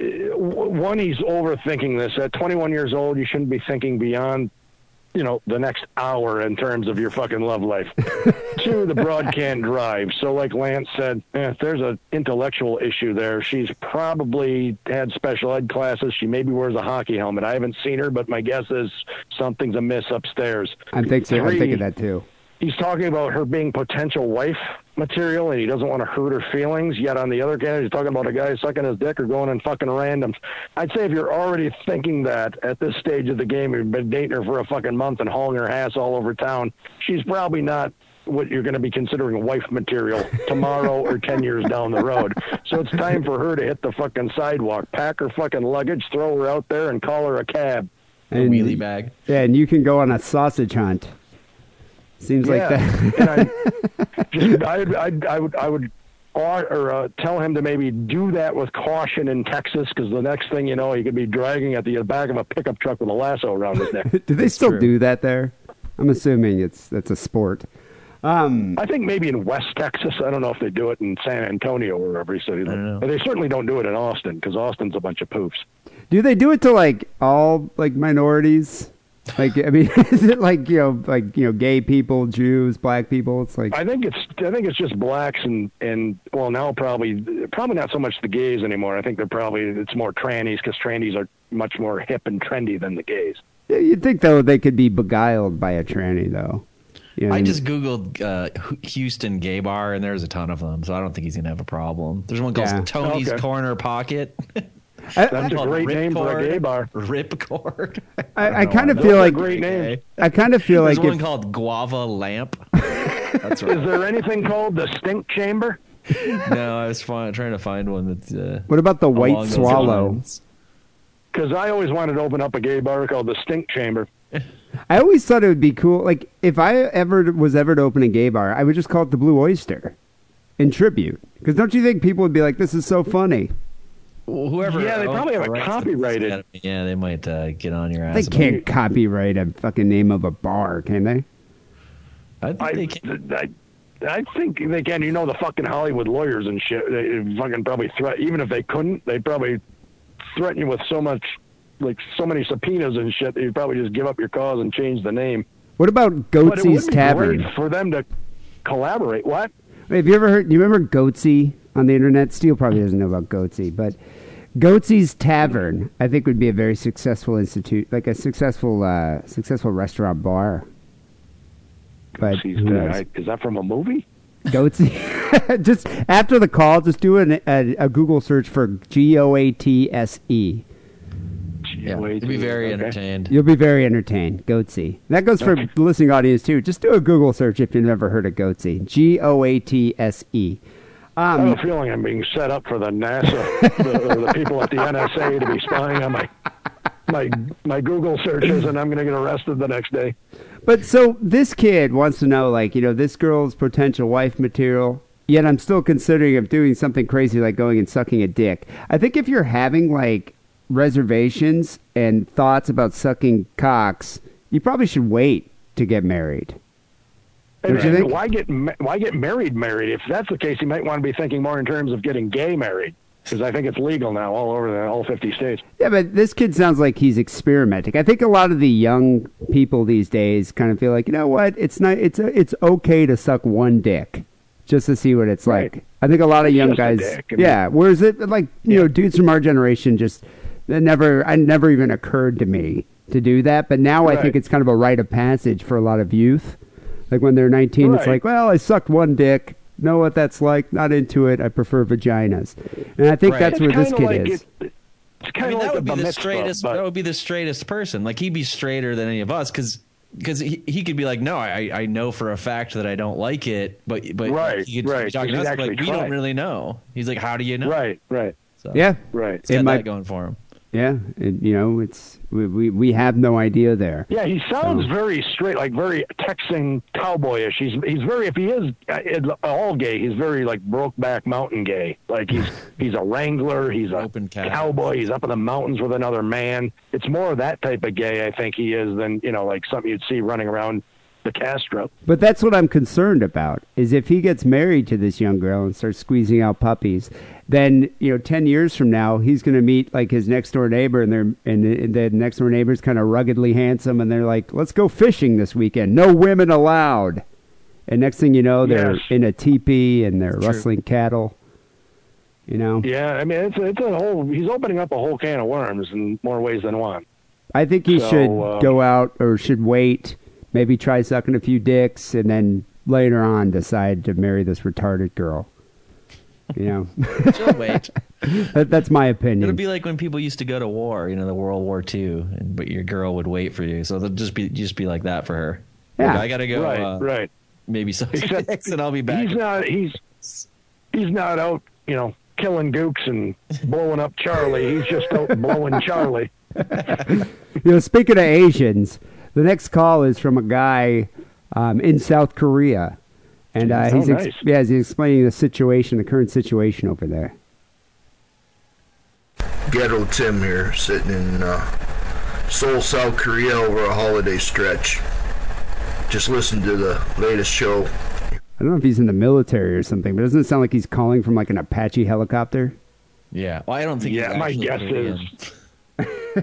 Uh, One, he's overthinking this. At 21 years old, you shouldn't be thinking beyond, you know, the next hour in terms of your fucking love life. Two, the broad can't drive. So, like Lance said, eh, if there's an intellectual issue there, she's probably had special ed classes. She maybe wears a hockey helmet. I haven't seen her, but my guess is something's amiss upstairs. I'm thinking. I'm thinking that too. He's talking about her being potential wife material and he doesn't want to hurt her feelings. Yet on the other hand, he's talking about a guy sucking his dick or going and fucking randoms. I'd say if you're already thinking that at this stage of the game, you've been dating her for a fucking month and hauling her ass all over town, she's probably not what you're going to be considering wife material tomorrow or 10 years down the road. So it's time for her to hit the fucking sidewalk, pack her fucking luggage, throw her out there and call her a cab. a wheelie bag. Yeah, and you can go on a sausage hunt. Seems like that. and I, just, I, I, I would, I would or, or uh, tell him to maybe do that with caution in Texas, because the next thing you know, he could be dragging at the back of a pickup truck with a lasso around his neck. do they still do that there? I'm assuming it's that's a sport. Um, I think maybe in West Texas. I don't know if they do it in San Antonio or wherever he said he lived. But they certainly don't do it in Austin because Austin's a bunch of poofs. do they do it to like all like minorities? Like I mean, is it like you know like you know gay people, Jews, black people? It's like I think it's I think it's just blacks and and well now probably probably not so much the gays anymore. I think they're probably it's more trannies because trannies are much more hip and trendy than the gays. Yeah, you'd think though they could be beguiled by a tranny though. You know, I just googled uh, Houston gay bar, and there's a ton of them, so I don't think he's gonna have a problem. There's one called Yeah. Tony's Okay. Corner Pocket. That's a great name for a gay bar. Ripcord. I, I kind of feel are like great names. I kind of feel There's like one if, called Guava Lamp. That's right. Is there anything called the stink chamber? no, I was fi- trying to find one that's. Uh, what about the white along swallow? Because I always wanted to open up a gay bar called the stink chamber. I always thought it would be cool. Like if I ever was ever to open a gay bar, I would just call it the Blue Oyster in tribute. Because don't you think people would be like, "This is so funny"? Well, whoever. Yeah, they probably have the it copyrighted. Yeah, they might uh, get on your ass. They can't it. copyright a fucking name of a bar, can they? I think I, they can. I, I think they can. You know the fucking Hollywood lawyers and shit. They fucking probably threat. Even if they couldn't, they'd probably threaten you with so much, like so many subpoenas and shit. That you'd probably just give up your cause and change the name. What about But Goatse's Tavern? great for them to collaborate. What? Have you ever heard? Do you remember Goatse on the internet? Steele probably doesn't know about Goatse, but Goatse's Tavern, I think, would be a very successful institute, like a successful, uh, successful restaurant bar. But Jeez. I- is that from a movie? Goatse. just after the call, just do an, a, a Google search for G O A T S E. Yeah, You'll be very entertained. You'll be very entertained. Goatse. That goes for the listening audience too. Just do a Google search if you've never heard of Goatse. G O A T S E. I Um, have a feeling I'm being set up for the NASA, the, the people at the NSA, to be spying on my my my Google searches, and I'm going to get arrested the next day. But so this kid wants to know, like, you know, this girl's potential wife material. Yet I'm still considering of doing something crazy like going and sucking a dick. I think if you're having like reservations and thoughts about sucking cocks, you probably should wait to get married. And, Don't you and think? why get why get married? Married? If that's the case, you might want to be thinking more in terms of getting gay married, because I think it's legal now all over the, all 50 states. Yeah, but this kid sounds like he's experimenting. I think a lot of the young people these days kind of feel like, you know what? It's not. It's it's okay to suck one dick just to see what it's Right. like. I think a lot of It's young guys. Mean- yeah. Whereas it like you know dudes from our generation just that never. I never even occurred to me to do that. But now I think it's kind of a rite of passage for a lot of youth. Like when they're 19, it's like, well, I sucked one dick. Know what that's like? Not into it. I prefer vaginas. And I think Right. that's where this kid like is. It, it's I mean, of that like would the be the straightest. but That would be the straightest person. Like he'd be straighter than any of us because because he, he could be like, no, I I know for a fact that I don't like it, but but Right, he could right, be talking 'cause to us he's like actually we don't really know. He's like, how do you know? right, right, So, yeah. right. He's got It might- that going for him. Yeah, it, you know, it's we, we we have no idea there. Yeah, he sounds very straight, like very Texan cowboyish. He's he's very if he is uh, all gay, he's very like Brokeback Mountain gay. Like he's he's a wrangler, he's a Open cat. cowboy, he's up in the mountains with another man. It's more of that type of gay, I think he is, than you know like something you'd see running around the Castro. But that's what I'm concerned about. Is if he gets married to this young girl and starts squeezing out puppies, then you know, ten years from now, he's going to meet like his next door neighbor, and they're and the, next door neighbor's kind of ruggedly handsome, and they're like, "Let's go fishing this weekend. No women allowed." And next thing you know, they're Yes. in a teepee and they're True. rustling cattle. You know, Yeah, I mean it's a, it's a whole. He's opening up a whole can of worms in more ways than one. I think he So, should um, go out or should wait, maybe try sucking a few dicks, and then later on decide to marry this retarded girl. You know, She'll wait. that, that's my opinion. It'll be like when people used to go to war, you know, the World War II, and but your girl would wait for you. So they'll just be just be like that for her. Like, Yeah. I gotta go. right, uh, right. Maybe some Except and I'll be back. He's not. He's he's not out. You know, killing gooks and blowing up Charlie. He's just out blowing Charlie. you know, speaking of Asians, the next call is from a guy um, in South Korea, and uh, Oh, he's ex- yeah, he's explaining the situation, the current situation over there. Ghetto Tim here, sitting in uh, Seoul, South Korea over a holiday stretch. Just listened to the latest show. I don't know if he's in the military or something, but doesn't it sound like he's calling from like an Apache helicopter? Yeah. Well, I don't think. Yeah, he's my guess Korean. is.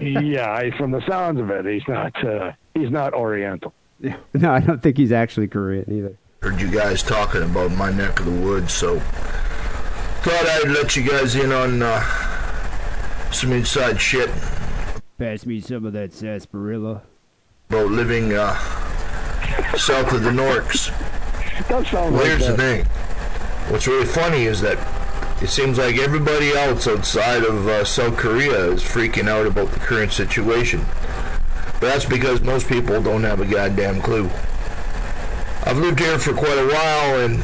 yeah, I, from the sounds of it, he's not. Uh, he's not Oriental. Yeah. No, I don't think he's actually Korean either. Heard you guys talking about my neck of the woods, so thought I'd let you guys in on uh, some inside shit Pass me some of that sarsaparilla. about living uh, south of the Norks. That sounds Well, like here's the thing. What's really funny is that it seems like everybody else outside of uh, South Korea is freaking out about the current situation. But that's because most people don't have a goddamn clue. I've lived here for quite a while, and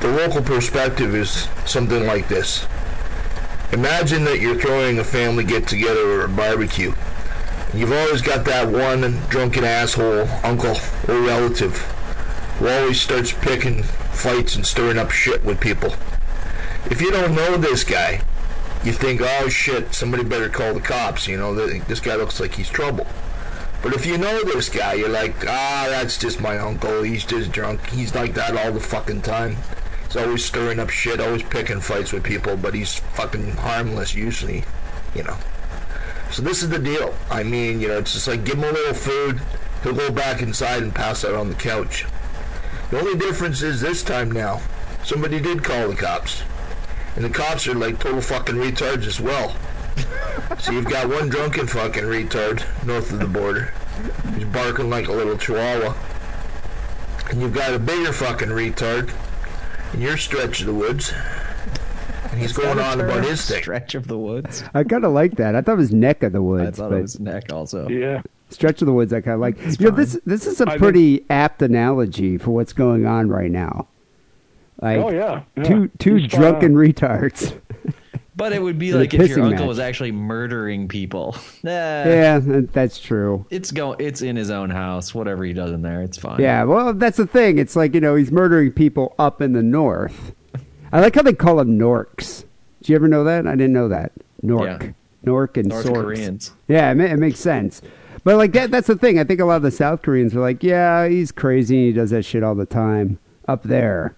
the local perspective is something like this. Imagine that you're throwing a family get together or a barbecue. You've always got that one drunken asshole, uncle, or relative who always starts picking fights and stirring up shit with people. If you don't know this guy, you think, oh shit, somebody better call the cops. You know, this guy looks like he's trouble. But if you know this guy, you're like, ah, that's just my uncle. He's just drunk. He's like that all the fucking time. He's always stirring up shit, always picking fights with people, but he's fucking harmless usually, you know. So this is the deal. I mean, you know, it's just like give him a little food, he'll go back inside and pass out on the couch. The only difference is this time now, somebody did call the cops. And the cops are like total fucking retards as well. So you've got one drunken fucking retard north of the border. He's barking like a little chihuahua. And you've got a bigger fucking retard in your stretch of the woods. And he's going on about his thing. Stretch of the woods. I kind of like that. I thought it was neck of the woods. I woods, thought but it was neck also. Yeah. stretch of the woods I kind of like. You know, this this is a I pretty apt analogy for what's going on right now. Like Oh yeah. yeah. two two He's drunken on. retards. But it would be like if your uncle match. was actually murdering people. Yeah, that's true. It's go. It's in his own house. Whatever he does in there, it's fine. Yeah, well, that's the thing. It's like you know he's murdering people up in the north. I like how they call them Norks. Did you ever know that? I didn't know that. Nork, Yeah. Nork, and North Sorks. Koreans. Yeah, it, it makes sense. But like that, that's the thing. I think a lot of the South Koreans are like, yeah, he's crazy. He does that shit all the time up there.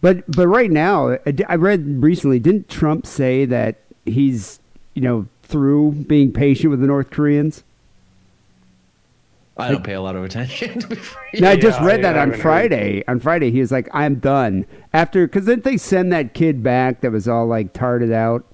But but right now, I read recently. Didn't Trump say that he's you know through being patient with the North Koreans? I don't pay a lot of attention. to. No, I just Yeah, read I that on haven't heard. Friday. On Friday, he was like, "I'm done." After, because didn't they send that kid back that was all like tarted out?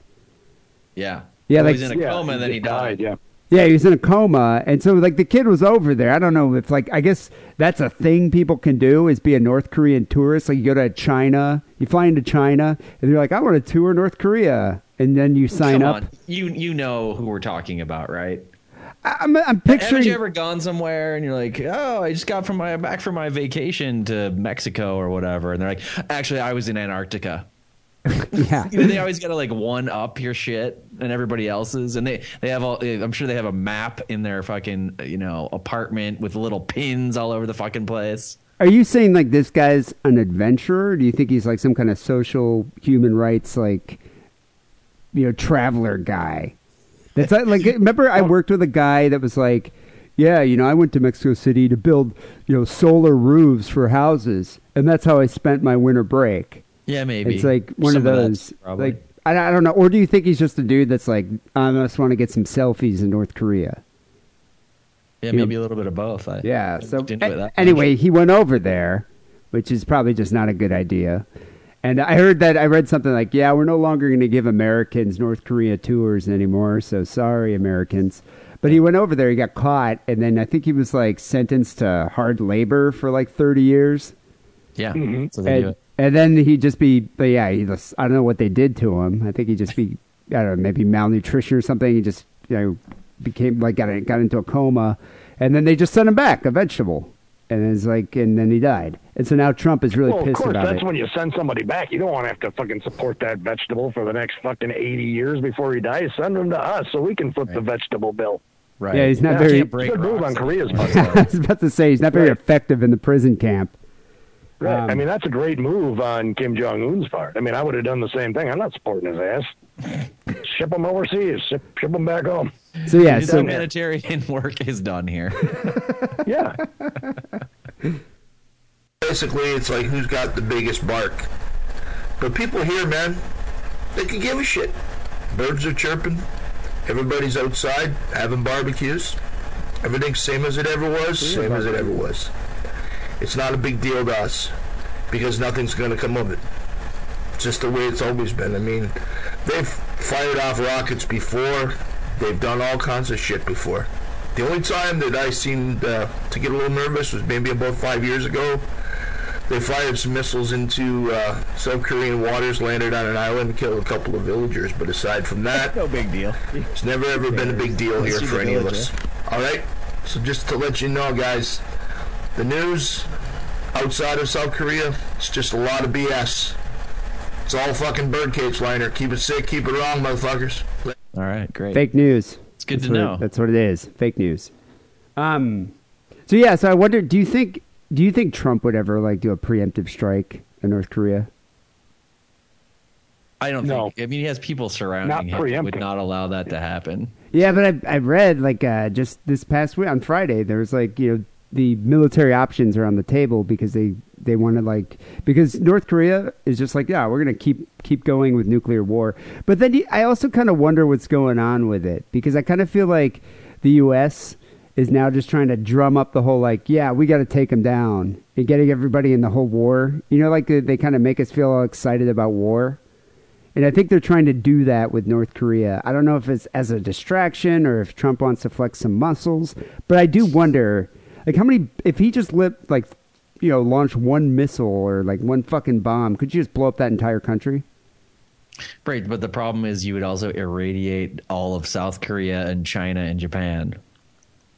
yeah. Yeah, Well, like- he's in a Yeah, coma and then he died. Yeah. Yeah, he was in a coma, and so like the kid was over there. I don't know if like I guess that's a thing people can do is be a North Korean tourist. Like you go to China, you fly into China, and you're like, I want to tour North Korea, and then you sign Come up. on. You you know who we're talking about, right? I'm, I'm picturing. you ever gone somewhere and you're like, oh, I just got from my back from my vacation to Mexico or whatever, and they're like, actually, I was in Antarctica. yeah, You know, they always gotta like one up your shit and everybody else's, and they they have all. I'm sure they have a map in their fucking you know apartment with little pins all over the fucking place. Are you saying like this guy's an adventurer? Do you think he's like some kind of social human rights like you know traveler guy? That's like, like remember I worked with a guy that was like, yeah, you know, I went to Mexico City to build you know solar roofs for houses, and that's how I spent my winter break. Yeah, maybe It's like one Some of those. probably. like I, I don't know. Or do you think he's just a dude that's like I just want to get some selfies in North Korea? yeah, you know- maybe a little bit of both. I, Yeah. I So looked into it a- that anyway, he went over there, which is probably just not a good idea. And I heard that I read something like, "Yeah, we're no longer going to give Americans North Korea tours anymore. So sorry, Americans." But he went over there, he got caught, and then I think he was like sentenced to hard labor for like thirty years. yeah, Mm-hmm. so they do it. And then he'd just be, but yeah, he just, I don't know what they did to him. I think he'd just be, I don't know, maybe malnutrition or something. He just, you know, became like got got into a coma, and then they just sent him back, a vegetable, and it's like, and then he died. And so now Trump is really Well, of pissed course, about that's it. when you send somebody back. You don't want to have to fucking support that vegetable for the next fucking 80 years before he dies. Send him to us so we can foot the vegetable bill. Right. Yeah, he's not Yeah, very. Can't break Good move on Korea's part. I was about to say he's not very Right. effective in the prison camp. Right. Um, I mean, that's a great move on Kim Jong Un's part. I mean, I would have done the same thing. I'm not supporting his ass. ship him overseas. Ship, ship him back home. So yeah, His so humanitarian work is done here. Yeah. Basically, it's like who's got the biggest bark. But people here, man, they can give a shit. Birds are chirping. Everybody's outside having barbecues. Everything's same as it ever was, same as it ever was. It's not a big deal to us because nothing's going to come of it. It's just the way it's always been. I mean, they've fired off rockets before. They've done all kinds of shit before. The only time that I seemed uh, to get a little nervous was maybe about five years ago. They fired some missiles into uh, South Korean waters, landed on an island, killed a couple of villagers. But aside from that, no big deal. it's never ever been a big deal here for any of us. All right. So just to let you know, guys, the news outside of South Korea, it's just a lot of BS. It's all fucking birdcage liner. Keep it sick, keep it wrong, motherfuckers. All right, great. fake news. It's good That's to what- know. That's what it is. Fake news. Um. So yeah. So I wonder. Do you think? Do you think Trump would ever like do a preemptive strike in North Korea? I don't No. think. I mean, he has people surrounding Not him that would not allow that to happen. Yeah, but I I read like uh, just this past week on Friday there was like you know the military options are on the table because they they want to like because North Korea is just like yeah we're gonna keep keep going with nuclear war, but then I also kind of wonder what's going on with it because I kind of feel like the U.S. is now just trying to drum up the whole like yeah we got to take them down and getting everybody in the whole war you know like they, they kind of make us feel all excited about war. And I think they're trying to do that with North Korea. I don't know if it's as a distraction or if Trump wants to flex some muscles, but I do wonder, like, how many, if he just lit, like, you know, launch one missile or like one fucking bomb, could you just blow up that entire country? Right, but the problem is you would also irradiate all of South Korea and China and Japan.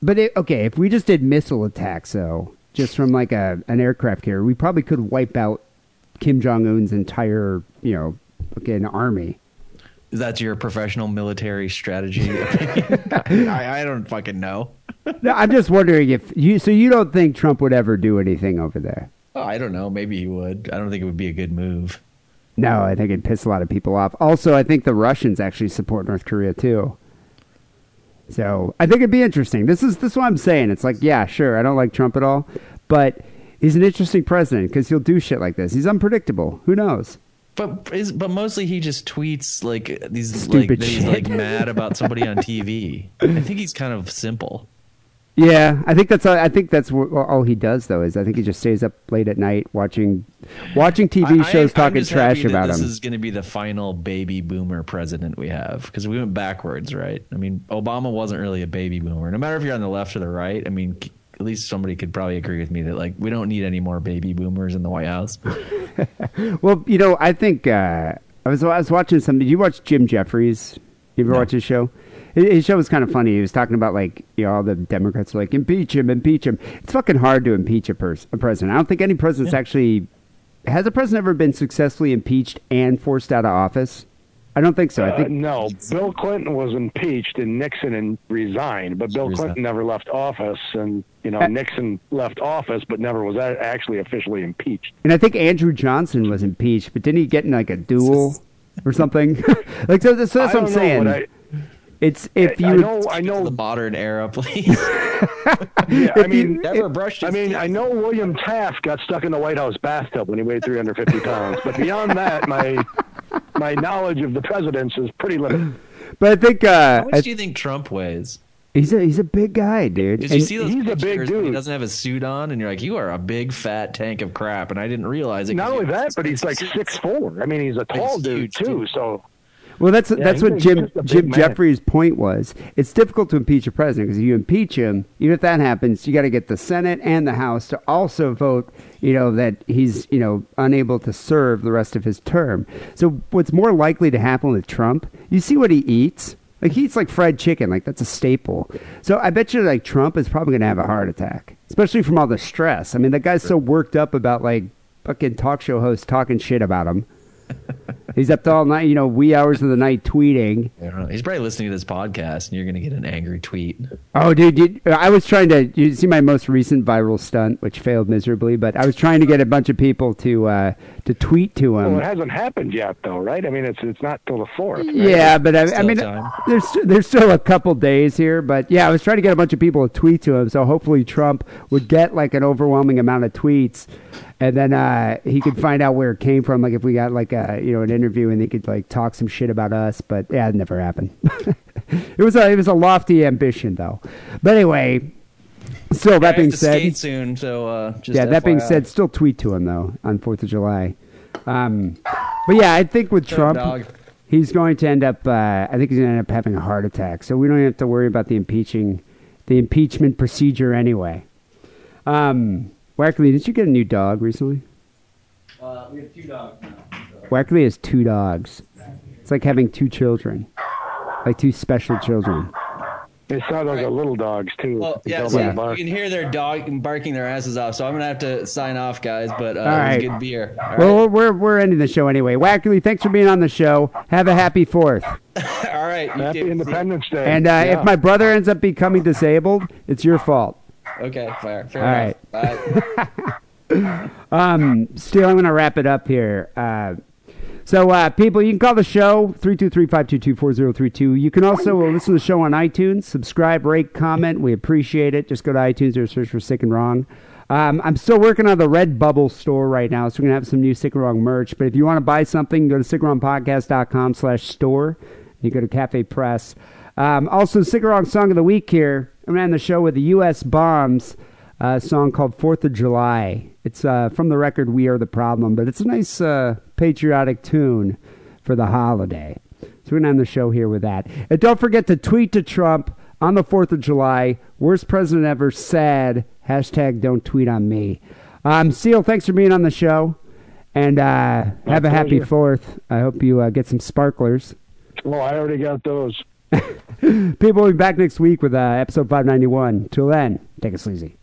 But it, okay, if we just did missile attacks, though, just from like a an aircraft carrier, we probably could wipe out Kim Jong Un's entire, you know, fucking army. That's your professional military strategy. I, I don't fucking know. No, I'm just wondering if you. So you don't think Trump would ever do anything over there? Oh, I don't know. Maybe he would. I don't think it would be a good move. No, I think it'd piss a lot of people off. Also, I think the Russians actually support North Korea too. So I think it'd be interesting. This is this is what I'm saying. It's like, yeah, sure, I don't like Trump at all, but he's an interesting president because he'll do shit like this. He's unpredictable. Who knows? But is, but mostly he just tweets like these Stupid like that he's like mad about somebody on TV. I think he's kind of simple. Yeah, I think that's all, I think that's all he does though. Is I think he just stays up late at night watching watching TV I- shows I'm talking trash about this him. is going to be the final baby boomer president we have because we went backwards, right? I mean, Obama wasn't really a baby boomer. No matter if you're on the left or the right, I mean, at least somebody could probably agree with me that like we don't need any more baby boomers in the White House. Well, you know, I think uh, I was I was watching something. Did you watch Jim Jeffries? You ever watch his show? His show was kind of funny. He was talking about like you know all the Democrats are like impeach him, impeach him. It's fucking hard to impeach a, pers- a president. I don't think any president's actually has a president ever been successfully impeached and forced out of office. I don't think so. I Uh, no, Bill Clinton was impeached and Nixon and resigned, but Bill Clinton never left office, and you know Uh, Nixon left office but never was actually officially impeached. And I think Andrew Johnson was impeached, but didn't he get in like a duel or something? like so, so that's I what I'm know, saying. I- it's if you I know, I know. the modern era, please. Yeah, I mean, never brushed. I mean, I know William Taft got stuck in the White House bathtub when he weighed 350 pounds, but beyond that, my my knowledge of the presidents is pretty limited. But I think uh, How much I- do you think Trump weighs? he's a he's a big guy, dude. Did you And- see those pictures when he doesn't have a suit on, and you're like, you are a big fat tank of crap, and I didn't realize it. Not only that, but he's like six four. I mean, he's a tall dude too. So Well, that's Yeah, that's what Jim he's just a big Jim man. Jeffries' point was. It's difficult to impeach a president because if you impeach him, even if that happens, you got to get the Senate and the House to also vote. You know that he's you know unable to serve the rest of his term. So what's more likely to happen with Trump? You see what he eats. Like he eats like fried chicken, like that's a staple. So I bet you like Trump is probably gonna have a heart attack, especially from all the stress. I mean, the guy's so worked up about like fucking talk show hosts talking shit about him. He's up to all night, you know, wee hours of the night tweeting. I don't know. He's probably listening to this podcast, and you're going to get an angry tweet. Oh, dude, dude, I was trying to. You see my most recent viral stunt, which failed miserably, but I was trying to get a bunch of people to uh, to tweet to him. Well, it hasn't happened yet, though, right? I mean, it's it's not till the fourth. Right? Yeah, but I, I mean, time. there's there's still a couple days here, but yeah, I was trying to get a bunch of people to tweet to him, so hopefully Trump would get like an overwhelming amount of tweets, and then uh, he could find out where it came from. Like if we got like a you know an interview and they could like talk some shit about us, but yeah, it never happened. it was a it was a lofty ambition though. But anyway, still that being said, soon, so uh, just yeah, that being said, still tweet to him though on Fourth of July. Um, but yeah, I think with Good Trump, dog. he's going to end up. Uh, I think he's going to end up having a heart attack. So we don't have to worry about the impeaching, the impeachment procedure anyway. Um, Wackerle, did you get a new dog recently? Uh, we have two dogs now. Wackerle has two dogs. It's like having two children, like two special children. They sound like the little dogs too. Well, yeah, so you can hear their dog barking their asses off. So I'm gonna have to sign off, guys. But uh, All it was good beer. All Well, we're we're ending the show anyway. Wackerle, thanks for being on the show. Have a happy Fourth. All right. you Happy too. Independence Day. And uh, Yeah. if my brother ends up becoming disabled, it's your fault. Okay, fair. Fair All enough. Bye. Um, Steele, I'm going to wrap it up here. Uh, so, uh, people, you can call the show 323-522-4032. You can also listen to the show on iTunes. Subscribe, rate, comment. We appreciate it. Just go to iTunes or search for Sick and Wrong. Um, I'm still working on the Redbubble store right now, so we're going to have some new Sick and Wrong merch. But if you want to buy something, go to sickandwrongpodcast.com slash store. You go to Cafe Press. Um, also, Sick and Wrong Song of the Week here. I'm end the show with the U.S. Bombs uh, song called Fourth of July. It's uh, from the record We Are the Problem, but it's a nice uh, patriotic tune for the holiday. So we're going to end the show here with that. And don't forget to tweet to Trump on the 4th of July. Worst president ever, sad. Hashtag don't tweet on me. Um, Steele, thanks for being on the show. And uh, have a happy 4th. I hope you uh, get some sparklers. Oh, I already got those. People will be back next week with uh, episode 591. Till then, take it sleazy.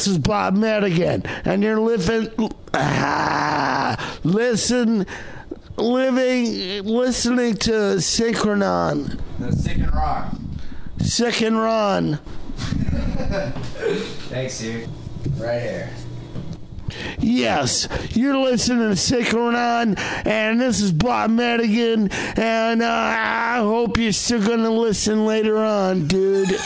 This is Bob Madigan, and you're living, ah, listen, living, listening to Synchronon. No, sick and rock. Sick and Ron. Thanks, dude. Right here. Yes, you're listening to Synchronon, and this is Bob Madigan, and uh, I hope you're still going to listen later on, dude.